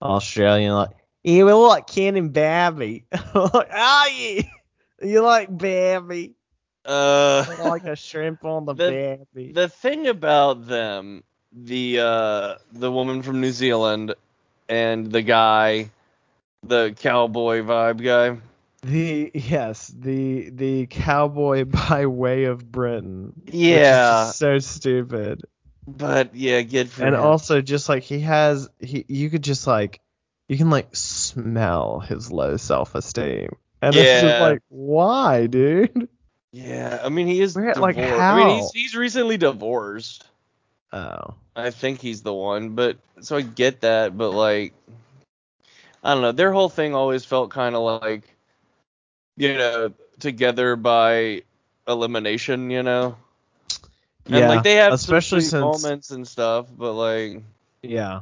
Speaker 2: Australian like you look like Ken and Babby. <laughs> like, ah, you, you like Babby.
Speaker 3: Uh,
Speaker 2: like a shrimp on the, <laughs>
Speaker 3: The-
Speaker 2: Babby.
Speaker 3: the thing about them, the uh, the woman from New Zealand and the guy, the cowboy vibe guy.
Speaker 2: The yes, the the cowboy <laughs> by way of Britain.
Speaker 3: Yeah,
Speaker 2: so stupid.
Speaker 3: but yeah, good for
Speaker 2: And
Speaker 3: him.
Speaker 2: also just like he has he you could just like you can like smell his low self esteem. And it's just
Speaker 3: Yeah.
Speaker 2: like, why, dude?
Speaker 3: yeah, I mean he is
Speaker 2: Where- like,
Speaker 3: divorced. I mean he's he's recently divorced.
Speaker 2: Oh.
Speaker 3: I think he's the one, but so I get that, but like I don't know, their whole thing always felt kind of like you know, together by elimination, you know. And
Speaker 2: Yeah.
Speaker 3: like they have
Speaker 2: especially since
Speaker 3: moments and stuff, but like
Speaker 2: Yeah.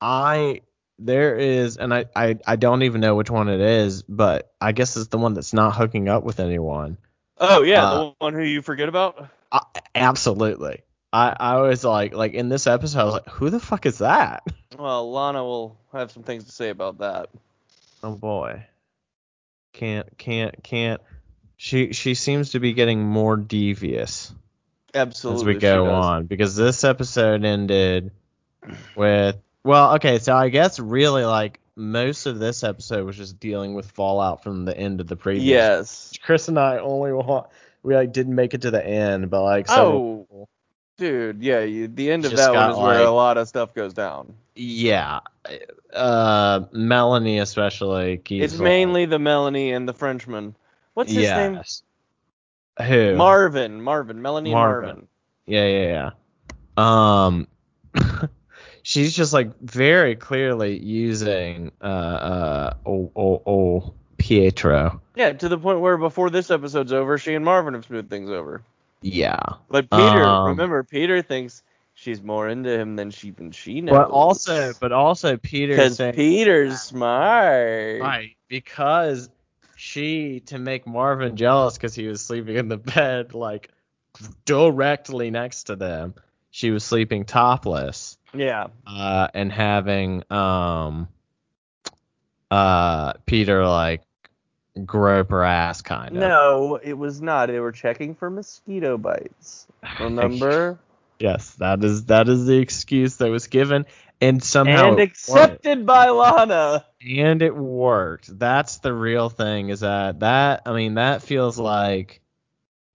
Speaker 2: I there is and I, I I don't even know which one it is, but I guess it's the one that's not hooking up with anyone.
Speaker 3: oh yeah,
Speaker 2: Uh,
Speaker 3: the one who you forget about.
Speaker 2: I, absolutely. I I was like like in this episode I was like who the fuck is that?
Speaker 3: Well, Lana will have some things to say about that.
Speaker 2: Oh boy. Can't can't can't she she seems to be getting more devious
Speaker 3: Absolutely.
Speaker 2: as we go on because this episode ended with well okay so I guess really like most of this episode was just dealing with fallout from the end of the previous
Speaker 3: Yes.
Speaker 2: Chris and I only wa- we like didn't make it to the end, but like several
Speaker 3: Oh, dude, yeah, you, the end of that one is where a lot of stuff goes down.
Speaker 2: Yeah, uh, Melanie especially keeps
Speaker 3: It's mainly the Melanie and the Frenchman. What's his name?
Speaker 2: yes. Who?
Speaker 3: Marvin. Marvin. Melanie and
Speaker 2: Marvin.
Speaker 3: Marvin.
Speaker 2: yeah, yeah, yeah. Um, <laughs> she's just like very clearly using uh uh oh oh oh Pietro.
Speaker 3: Yeah, to the point where before this episode's over, she and Marvin have smoothed things over.
Speaker 2: Yeah.
Speaker 3: But Peter,
Speaker 2: Um,
Speaker 3: remember, Peter thinks she's more into him than she even she knows.
Speaker 2: But also, but also Peter
Speaker 3: because Peter's smart.
Speaker 2: Right, because she to make Marvin jealous because he was sleeping in the bed like directly next to them. She was sleeping topless,
Speaker 3: Yeah.
Speaker 2: uh, and having um, uh, Peter like grope her ass kind of.
Speaker 3: No, it was not. They were checking for mosquito bites. <laughs> Remember?
Speaker 2: Yes, that is that is the excuse that was given, and somehow
Speaker 3: and
Speaker 2: worked.
Speaker 3: accepted by Lana.
Speaker 2: and it worked. That's the real thing. Is that that? I mean, that feels like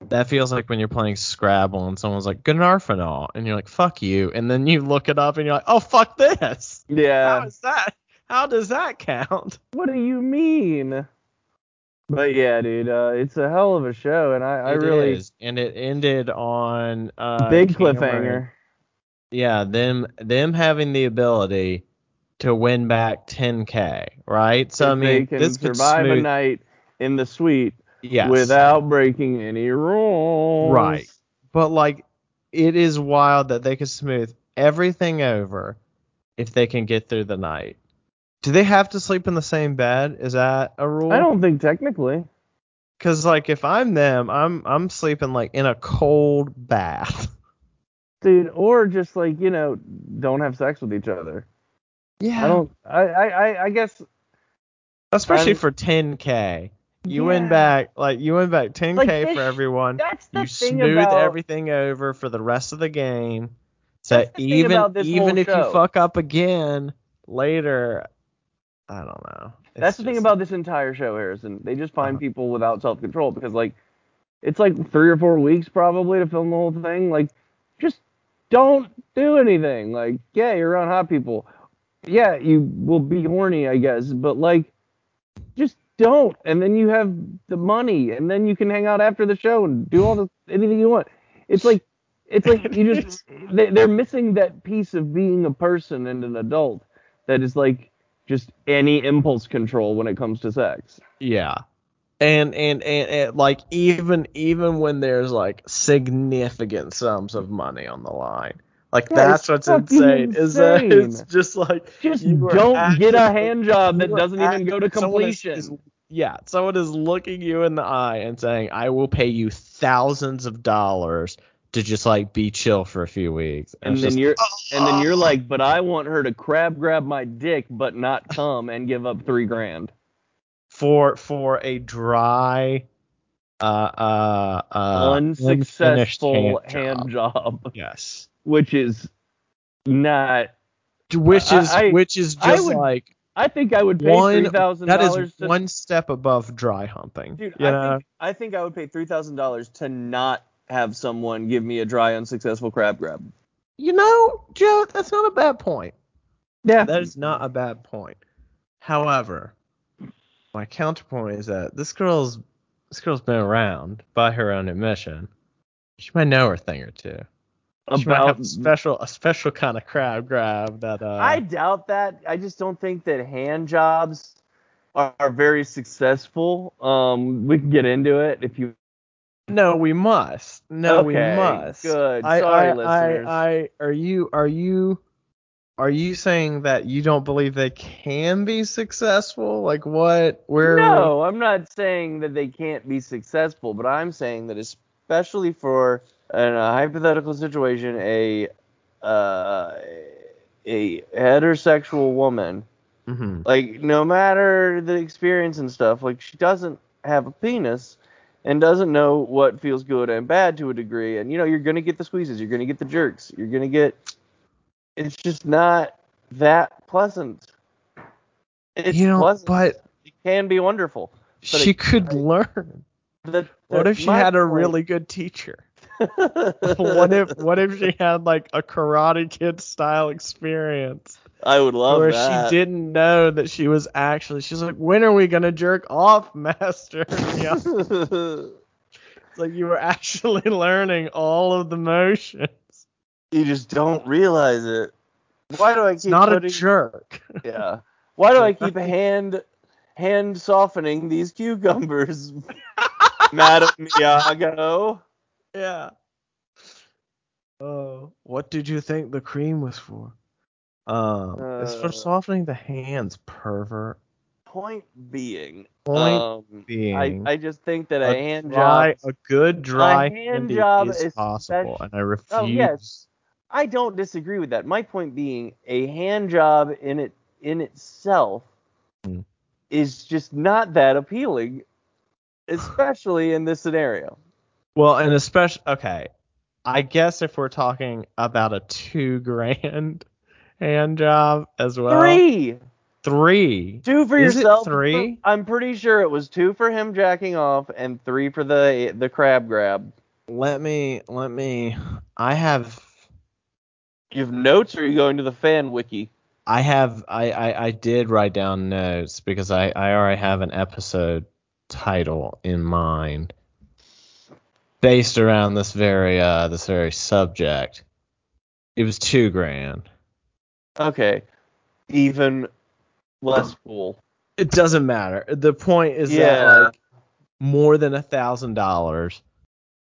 Speaker 2: that feels like when you're playing Scrabble and someone's like Gonarphenol, and you're like fuck you, and then you look it up and you're like, oh fuck this. How
Speaker 3: Yeah.
Speaker 2: is that? How does that count?
Speaker 3: What do you mean? But yeah, dude, uh, it's a hell of a show, and I, I
Speaker 2: It
Speaker 3: really
Speaker 2: is. and it ended on uh,
Speaker 3: big
Speaker 2: Cameron-
Speaker 3: cliffhanger.
Speaker 2: Yeah, them them having the ability to win back 10k, right? So I mean,
Speaker 3: they can
Speaker 2: this could
Speaker 3: survive a
Speaker 2: smooth-
Speaker 3: night in the suite
Speaker 2: yes.
Speaker 3: without breaking any rules.
Speaker 2: Right. But like, it is wild that they could smooth everything over if they can get through the night. Do they have to sleep in the same bed? Is that a rule?
Speaker 3: I don't think technically.
Speaker 2: Cause like if I'm them, I'm I'm sleeping like in a cold bath. <laughs>
Speaker 3: Dude, or just like, you know, don't have sex with each other.
Speaker 2: Yeah.
Speaker 3: I don't I I, I, guess
Speaker 2: Especially
Speaker 3: I'm-
Speaker 2: for 10k. You win
Speaker 3: Yeah.
Speaker 2: back like you win back 10k
Speaker 3: Like, this-
Speaker 2: for everyone.
Speaker 3: that's the
Speaker 2: You
Speaker 3: thing
Speaker 2: smooth
Speaker 3: about
Speaker 2: everything over for the rest of the game. So even even if you fuck up again later, I don't know.
Speaker 3: That's
Speaker 2: It's
Speaker 3: the thing about this entire show, Harrison. They just find
Speaker 2: Uh-huh.
Speaker 3: people without self control because like it's like three or four weeks probably to film the whole thing. Like, just don't do anything. Like, yeah, you're around hot people. Yeah, you will be horny, I guess, but like, just don't. And then you have the money, and then you can hang out after the show and do all the <laughs> anything you want. It's like, it's like you just <laughs> they, they're missing that piece of being a person and an adult that is like just any impulse control when it comes to sex.
Speaker 2: Yeah. And, and and and like even even when there's like significant sums of money on the line, like
Speaker 3: Yeah,
Speaker 2: that's what's
Speaker 3: fucking
Speaker 2: insane, Is that <laughs> it's just like
Speaker 3: Just
Speaker 2: you
Speaker 3: don't get a hand job that doesn't even go to completion.
Speaker 2: is- yeah, someone is looking you in the eye and saying, "I will pay you thousands of dollars to just like be chill for a few weeks."
Speaker 3: and
Speaker 2: it's
Speaker 3: then
Speaker 2: just-
Speaker 3: you're and then you're like, but I want her to crab grab my dick but not come and give up three grand.
Speaker 2: for for a dry, uh uh uh
Speaker 3: Unsuccessful
Speaker 2: hand
Speaker 3: hand job,
Speaker 2: Yes.
Speaker 3: which is not
Speaker 2: which is
Speaker 3: I-
Speaker 2: which is
Speaker 3: I
Speaker 2: just
Speaker 3: would
Speaker 2: like
Speaker 3: I think I would pay
Speaker 2: one,
Speaker 3: three thousand dollars.
Speaker 2: That is
Speaker 3: to,
Speaker 2: one step above dry humping.
Speaker 3: Dude,
Speaker 2: you
Speaker 3: I
Speaker 2: know?
Speaker 3: think I think I would pay three thousand dollars to not have someone give me a dry unsuccessful crab grab.
Speaker 2: You know, Joe, that's not a bad point.
Speaker 3: Yeah.
Speaker 2: That is not a bad point. However, my counterpoint is that this girl's this girl's been around by her own admission. She might know her thing or two. She might have
Speaker 3: About
Speaker 2: a special a special kind of crab grab that uh
Speaker 3: I doubt that. I just don't think that hand jobs are, are very successful. Um, we can get into it if you.
Speaker 2: No, we must. No, we must.
Speaker 3: good.
Speaker 2: I,
Speaker 3: Sorry,
Speaker 2: I,
Speaker 3: listeners.
Speaker 2: I, I, are you, are you, are you saying that you don't believe they can be successful? Like what? Where?
Speaker 3: No, I'm not saying that they can't be successful, but I'm saying that especially for in a hypothetical situation, a uh, a heterosexual woman,
Speaker 2: Mhm.
Speaker 3: like no matter the experience and stuff, like she doesn't have a penis and doesn't know what feels good and bad to a degree, and you know you're gonna get the squeezes, you're gonna get the jerks, you're gonna get. It's just not that pleasant. It's
Speaker 2: you know,
Speaker 3: pleasant.
Speaker 2: but
Speaker 3: it can be wonderful.
Speaker 2: she
Speaker 3: it-
Speaker 2: could learn.
Speaker 3: The,
Speaker 2: What if she had a
Speaker 3: point-
Speaker 2: really good teacher? <laughs> what if what if she had like a Karate Kid style experience
Speaker 3: I would love
Speaker 2: where
Speaker 3: that.
Speaker 2: Or she didn't know that she was actually she's like, when are we gonna jerk off, <laughs> master? Yeah. It's <laughs> like you were actually <laughs> learning all of the motions.
Speaker 3: you just don't realize it. Why do I keep
Speaker 2: not
Speaker 3: putting,
Speaker 2: a jerk.
Speaker 3: Yeah. Why do I keep hand hand softening these cucumbers, Madam Miyagi?
Speaker 2: yeah. Oh, what did you think the cream was for? Um, it's
Speaker 3: Uh,
Speaker 2: for softening the hands, pervert.
Speaker 3: Point being,
Speaker 2: Point
Speaker 3: um,
Speaker 2: being,
Speaker 3: I, I just think that a,
Speaker 2: a
Speaker 3: hand
Speaker 2: dry,
Speaker 3: job.
Speaker 2: a good dry
Speaker 3: hand job
Speaker 2: is
Speaker 3: is
Speaker 2: possible, and I refuse.
Speaker 3: Oh, yes. I don't disagree with that. My point being, a hand job in it in itself
Speaker 2: Hmm.
Speaker 3: is just not that appealing, especially in this scenario.
Speaker 2: Well, and especially okay, I guess if we're talking about a two grand hand job as well,
Speaker 3: Three,
Speaker 2: three.
Speaker 3: two for
Speaker 2: Is it
Speaker 3: yourself.
Speaker 2: three?
Speaker 3: I'm pretty sure it was two for him jacking off and three for the the crab grab.
Speaker 2: Let me, let me. I have,
Speaker 3: You have notes, or are you going to the fan wiki?
Speaker 2: I have, I, I, I did write down notes because I, I already have an episode title in mind based around this very, uh, this very subject. It was two grand.
Speaker 3: Okay, even less cool.
Speaker 2: It doesn't matter. The point is that like more than a thousand dollars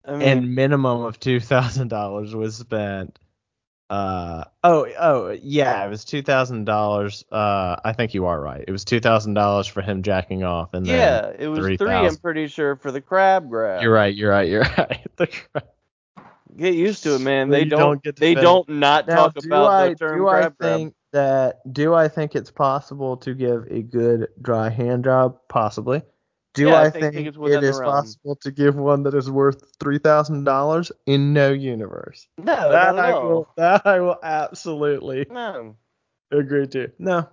Speaker 2: and minimum of two thousand dollars was spent. Uh oh oh yeah, it was two thousand dollars. Uh, I think you are right. It was two thousand dollars for him jacking off, and then
Speaker 3: yeah, it was three. I'm pretty sure for the crab grab.
Speaker 2: you're right. You're right. You're <laughs> right. The cra-
Speaker 3: Get used to it, man.
Speaker 2: So
Speaker 3: They don't.
Speaker 2: don't get
Speaker 3: they
Speaker 2: finish.
Speaker 3: don't not
Speaker 2: Now,
Speaker 3: talk
Speaker 2: do
Speaker 3: about
Speaker 2: I
Speaker 3: the term
Speaker 2: do I
Speaker 3: crab grab.
Speaker 2: think that do I think it's possible to give a good dry hand job? Possibly. Do
Speaker 3: Yeah, I
Speaker 2: I
Speaker 3: think-
Speaker 2: think,
Speaker 3: think it's within
Speaker 2: it
Speaker 3: the
Speaker 2: is
Speaker 3: realm.
Speaker 2: possible to give one that is worth three thousand dollars? In no universe.
Speaker 3: No,
Speaker 2: that
Speaker 3: not
Speaker 2: I
Speaker 3: all.
Speaker 2: will. That I will absolutely
Speaker 3: No.
Speaker 2: agree to. No,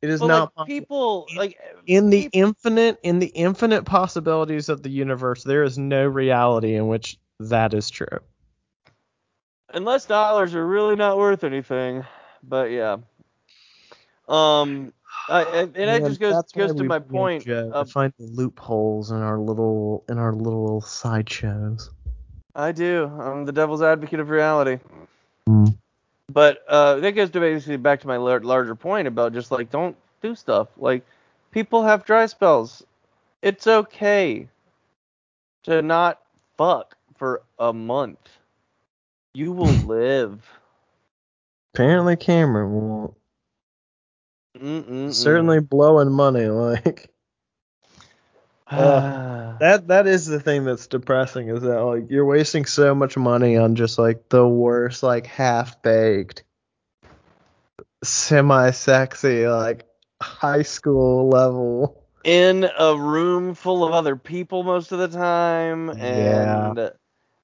Speaker 2: it is
Speaker 3: But
Speaker 2: not
Speaker 3: like
Speaker 2: possible.
Speaker 3: people, like
Speaker 2: in the
Speaker 3: people-
Speaker 2: infinite in the infinite possibilities of the universe, there is no reality in which that is true.
Speaker 3: Unless dollars are really not worth anything. But yeah. Um, I, and, and that just goes goes to my point.
Speaker 2: Joe,
Speaker 3: Of,
Speaker 2: find the loopholes in our little in our little sideshows.
Speaker 3: I do. I'm the devil's advocate of reality.
Speaker 2: Mm.
Speaker 3: But uh, that goes to basically back to my lar- larger point about just like don't do stuff. Like people have dry spells. It's okay to not fuck for a month. You will live.
Speaker 2: Apparently, Cameron won't.
Speaker 3: Mm-mm-mm.
Speaker 2: Certainly blowing money like <sighs> Uh, that. That is the thing that's depressing is that like you're wasting so much money on just like the worst like half baked, semi sexy like high school level.
Speaker 3: in a room full of other people most of the time and uh,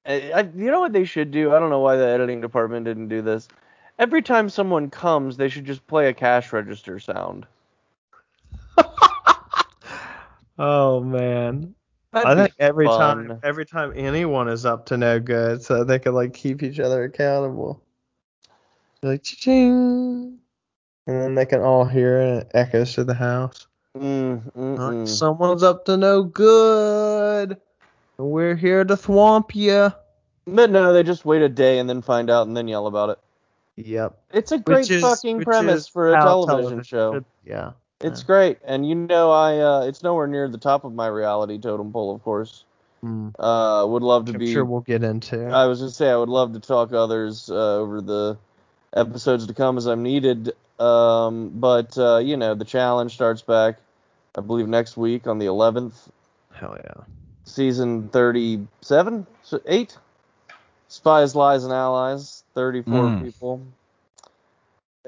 Speaker 3: I, I- you know what they should do i don't know why the editing department didn't do this Every time someone comes, they should just play a cash register sound. <laughs>
Speaker 2: oh man.
Speaker 3: That'd
Speaker 2: I think every
Speaker 3: fun.
Speaker 2: time every time anyone is up to no good, so they can like keep each other accountable. Like ching, and then they can all hear it it echoes to the house.
Speaker 3: Mm, mm,
Speaker 2: Like,
Speaker 3: mm.
Speaker 2: Someone's up to no good. And We're here to thwomp you.
Speaker 3: But no, they just wait a day and then find out and then yell about it.
Speaker 2: Yep.
Speaker 3: It's a great
Speaker 2: is-
Speaker 3: fucking premise for a
Speaker 2: how
Speaker 3: television show.
Speaker 2: should- yeah.
Speaker 3: It's great, and you know, I uh, it's nowhere near the top of my reality totem pole, of course.
Speaker 2: Mm.
Speaker 3: Uh, would love to
Speaker 2: I'm
Speaker 3: be.
Speaker 2: sure we'll get into.
Speaker 3: I was gonna say I would love to talk others uh, over the episodes to come as I'm needed. Um, but uh, you know, the challenge starts back, I believe, next week on the 11th,
Speaker 2: Hell yeah.
Speaker 3: Season 37, so eight. Spies, lies, and allies, 34
Speaker 2: Mm.
Speaker 3: people.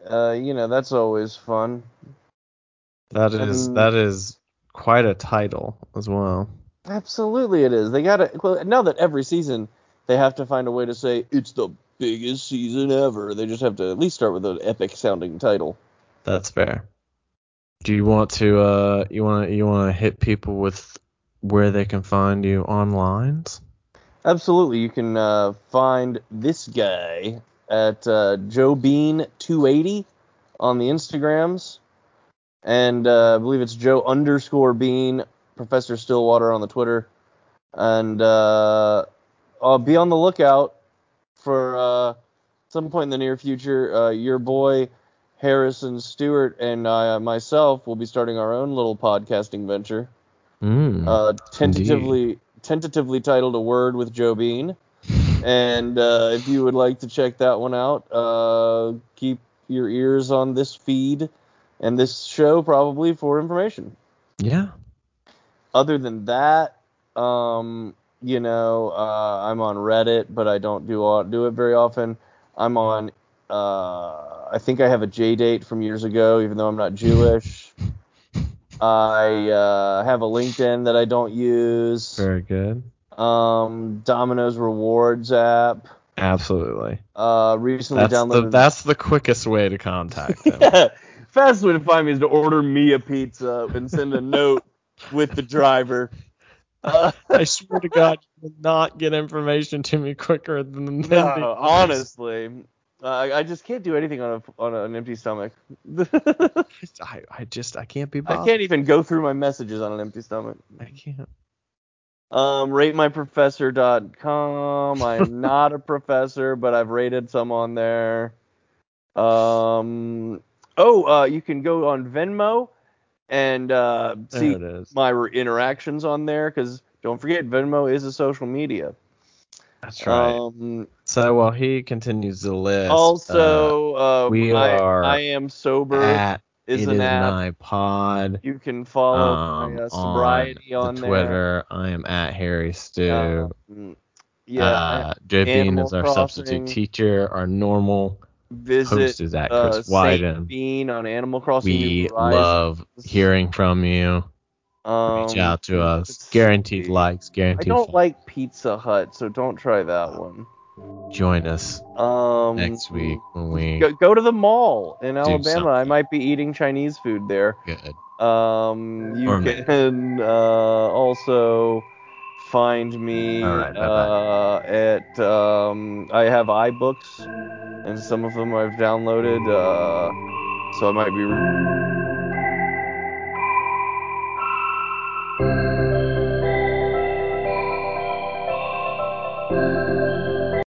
Speaker 3: Uh, you know, that's always fun.
Speaker 2: That is
Speaker 3: And-
Speaker 2: that is quite a title as well.
Speaker 3: Absolutely, it is. They gotta. Well, now that every season they have to find a way to say it's the biggest season ever. They just have to at least start with an epic sounding title.
Speaker 2: That's fair. Do you want to uh you want to you want to hit people with where they can find you online?
Speaker 3: Absolutely, you can uh, find this guy at uh, Joe Bean 280 on the Instagrams, and uh, I believe it's Joe underscore Bean Professor Stillwater on the Twitter, and uh, I'll be on the lookout for uh, some point in the near future. Uh, your boy Harrison Stewart and I myself will be starting our own little podcasting venture
Speaker 2: Mm.
Speaker 3: uh, tentatively tentatively titled "A Word with Joe Bean." <laughs> And uh, if you would like to check that one out, uh, keep your ears on this feed and this show probably for information.
Speaker 2: yeah.
Speaker 3: Other than that, um, you know, uh, I'm on Reddit, but I don't do all, do it very often. I'm on. Uh, I think I have a JDate from years ago, even though I'm not Jewish. <laughs> I uh, have a LinkedIn that I don't use.
Speaker 2: Very good.
Speaker 3: Um, Domino's Rewards app.
Speaker 2: Absolutely.
Speaker 3: Uh, recently
Speaker 2: That's the
Speaker 3: downloaded.
Speaker 2: that's the quickest way to contact them.
Speaker 3: yeah, <laughs> fastest way to find me is to order me a pizza and send a note with the driver. Uh, <laughs>
Speaker 2: I swear to God, you will not get information to me quicker than than
Speaker 3: no,
Speaker 2: the-
Speaker 3: honestly, uh, I I just can't do anything on a on an empty stomach. <laughs>
Speaker 2: I, I just I can't be Bothered.
Speaker 3: I can't even go through my messages on an empty stomach.
Speaker 2: I can't.
Speaker 3: Um, ratemyprofessor.com. I am <laughs> not a professor, but I've rated some on there. Um, oh, uh, you can go on Venmo and uh, see my interactions on there because don't forget Venmo is a social media.
Speaker 2: That's right.
Speaker 3: Um,
Speaker 2: so while he continues the list,
Speaker 3: also, uh,
Speaker 2: we
Speaker 3: I,
Speaker 2: are
Speaker 3: I am
Speaker 2: uh,
Speaker 3: sober
Speaker 2: at
Speaker 3: is
Speaker 2: it
Speaker 3: an
Speaker 2: is
Speaker 3: app.
Speaker 2: an iPod.
Speaker 3: You can follow
Speaker 2: um,
Speaker 3: my uh, sobriety
Speaker 2: on,
Speaker 3: on,
Speaker 2: the
Speaker 3: there.
Speaker 2: Twitter. I am at Harry Stew.
Speaker 3: Um, yeah,
Speaker 2: uh, Joe Bean is our
Speaker 3: Crossing.
Speaker 2: substitute teacher. Our normal
Speaker 3: visit
Speaker 2: host is at
Speaker 3: uh,
Speaker 2: Chris
Speaker 3: Saint
Speaker 2: Wyden.
Speaker 3: Bean on Animal Crossing.
Speaker 2: We love hearing from you.
Speaker 3: Um,
Speaker 2: Reach out to us. Guaranteed
Speaker 3: see.
Speaker 2: likes,
Speaker 3: I
Speaker 2: guaranteed.
Speaker 3: don't
Speaker 2: fo-
Speaker 3: like Pizza Hut, so don't try that one.
Speaker 2: Join us
Speaker 3: Um,
Speaker 2: next week when we
Speaker 3: Go, go to the mall in Alabama. I might be eating Chinese food there.
Speaker 2: good.
Speaker 3: Um, you
Speaker 2: Or
Speaker 3: can uh, also find me
Speaker 2: right,
Speaker 3: uh, at um, I have iBooks, and some of them I've downloaded. Uh, so I might be.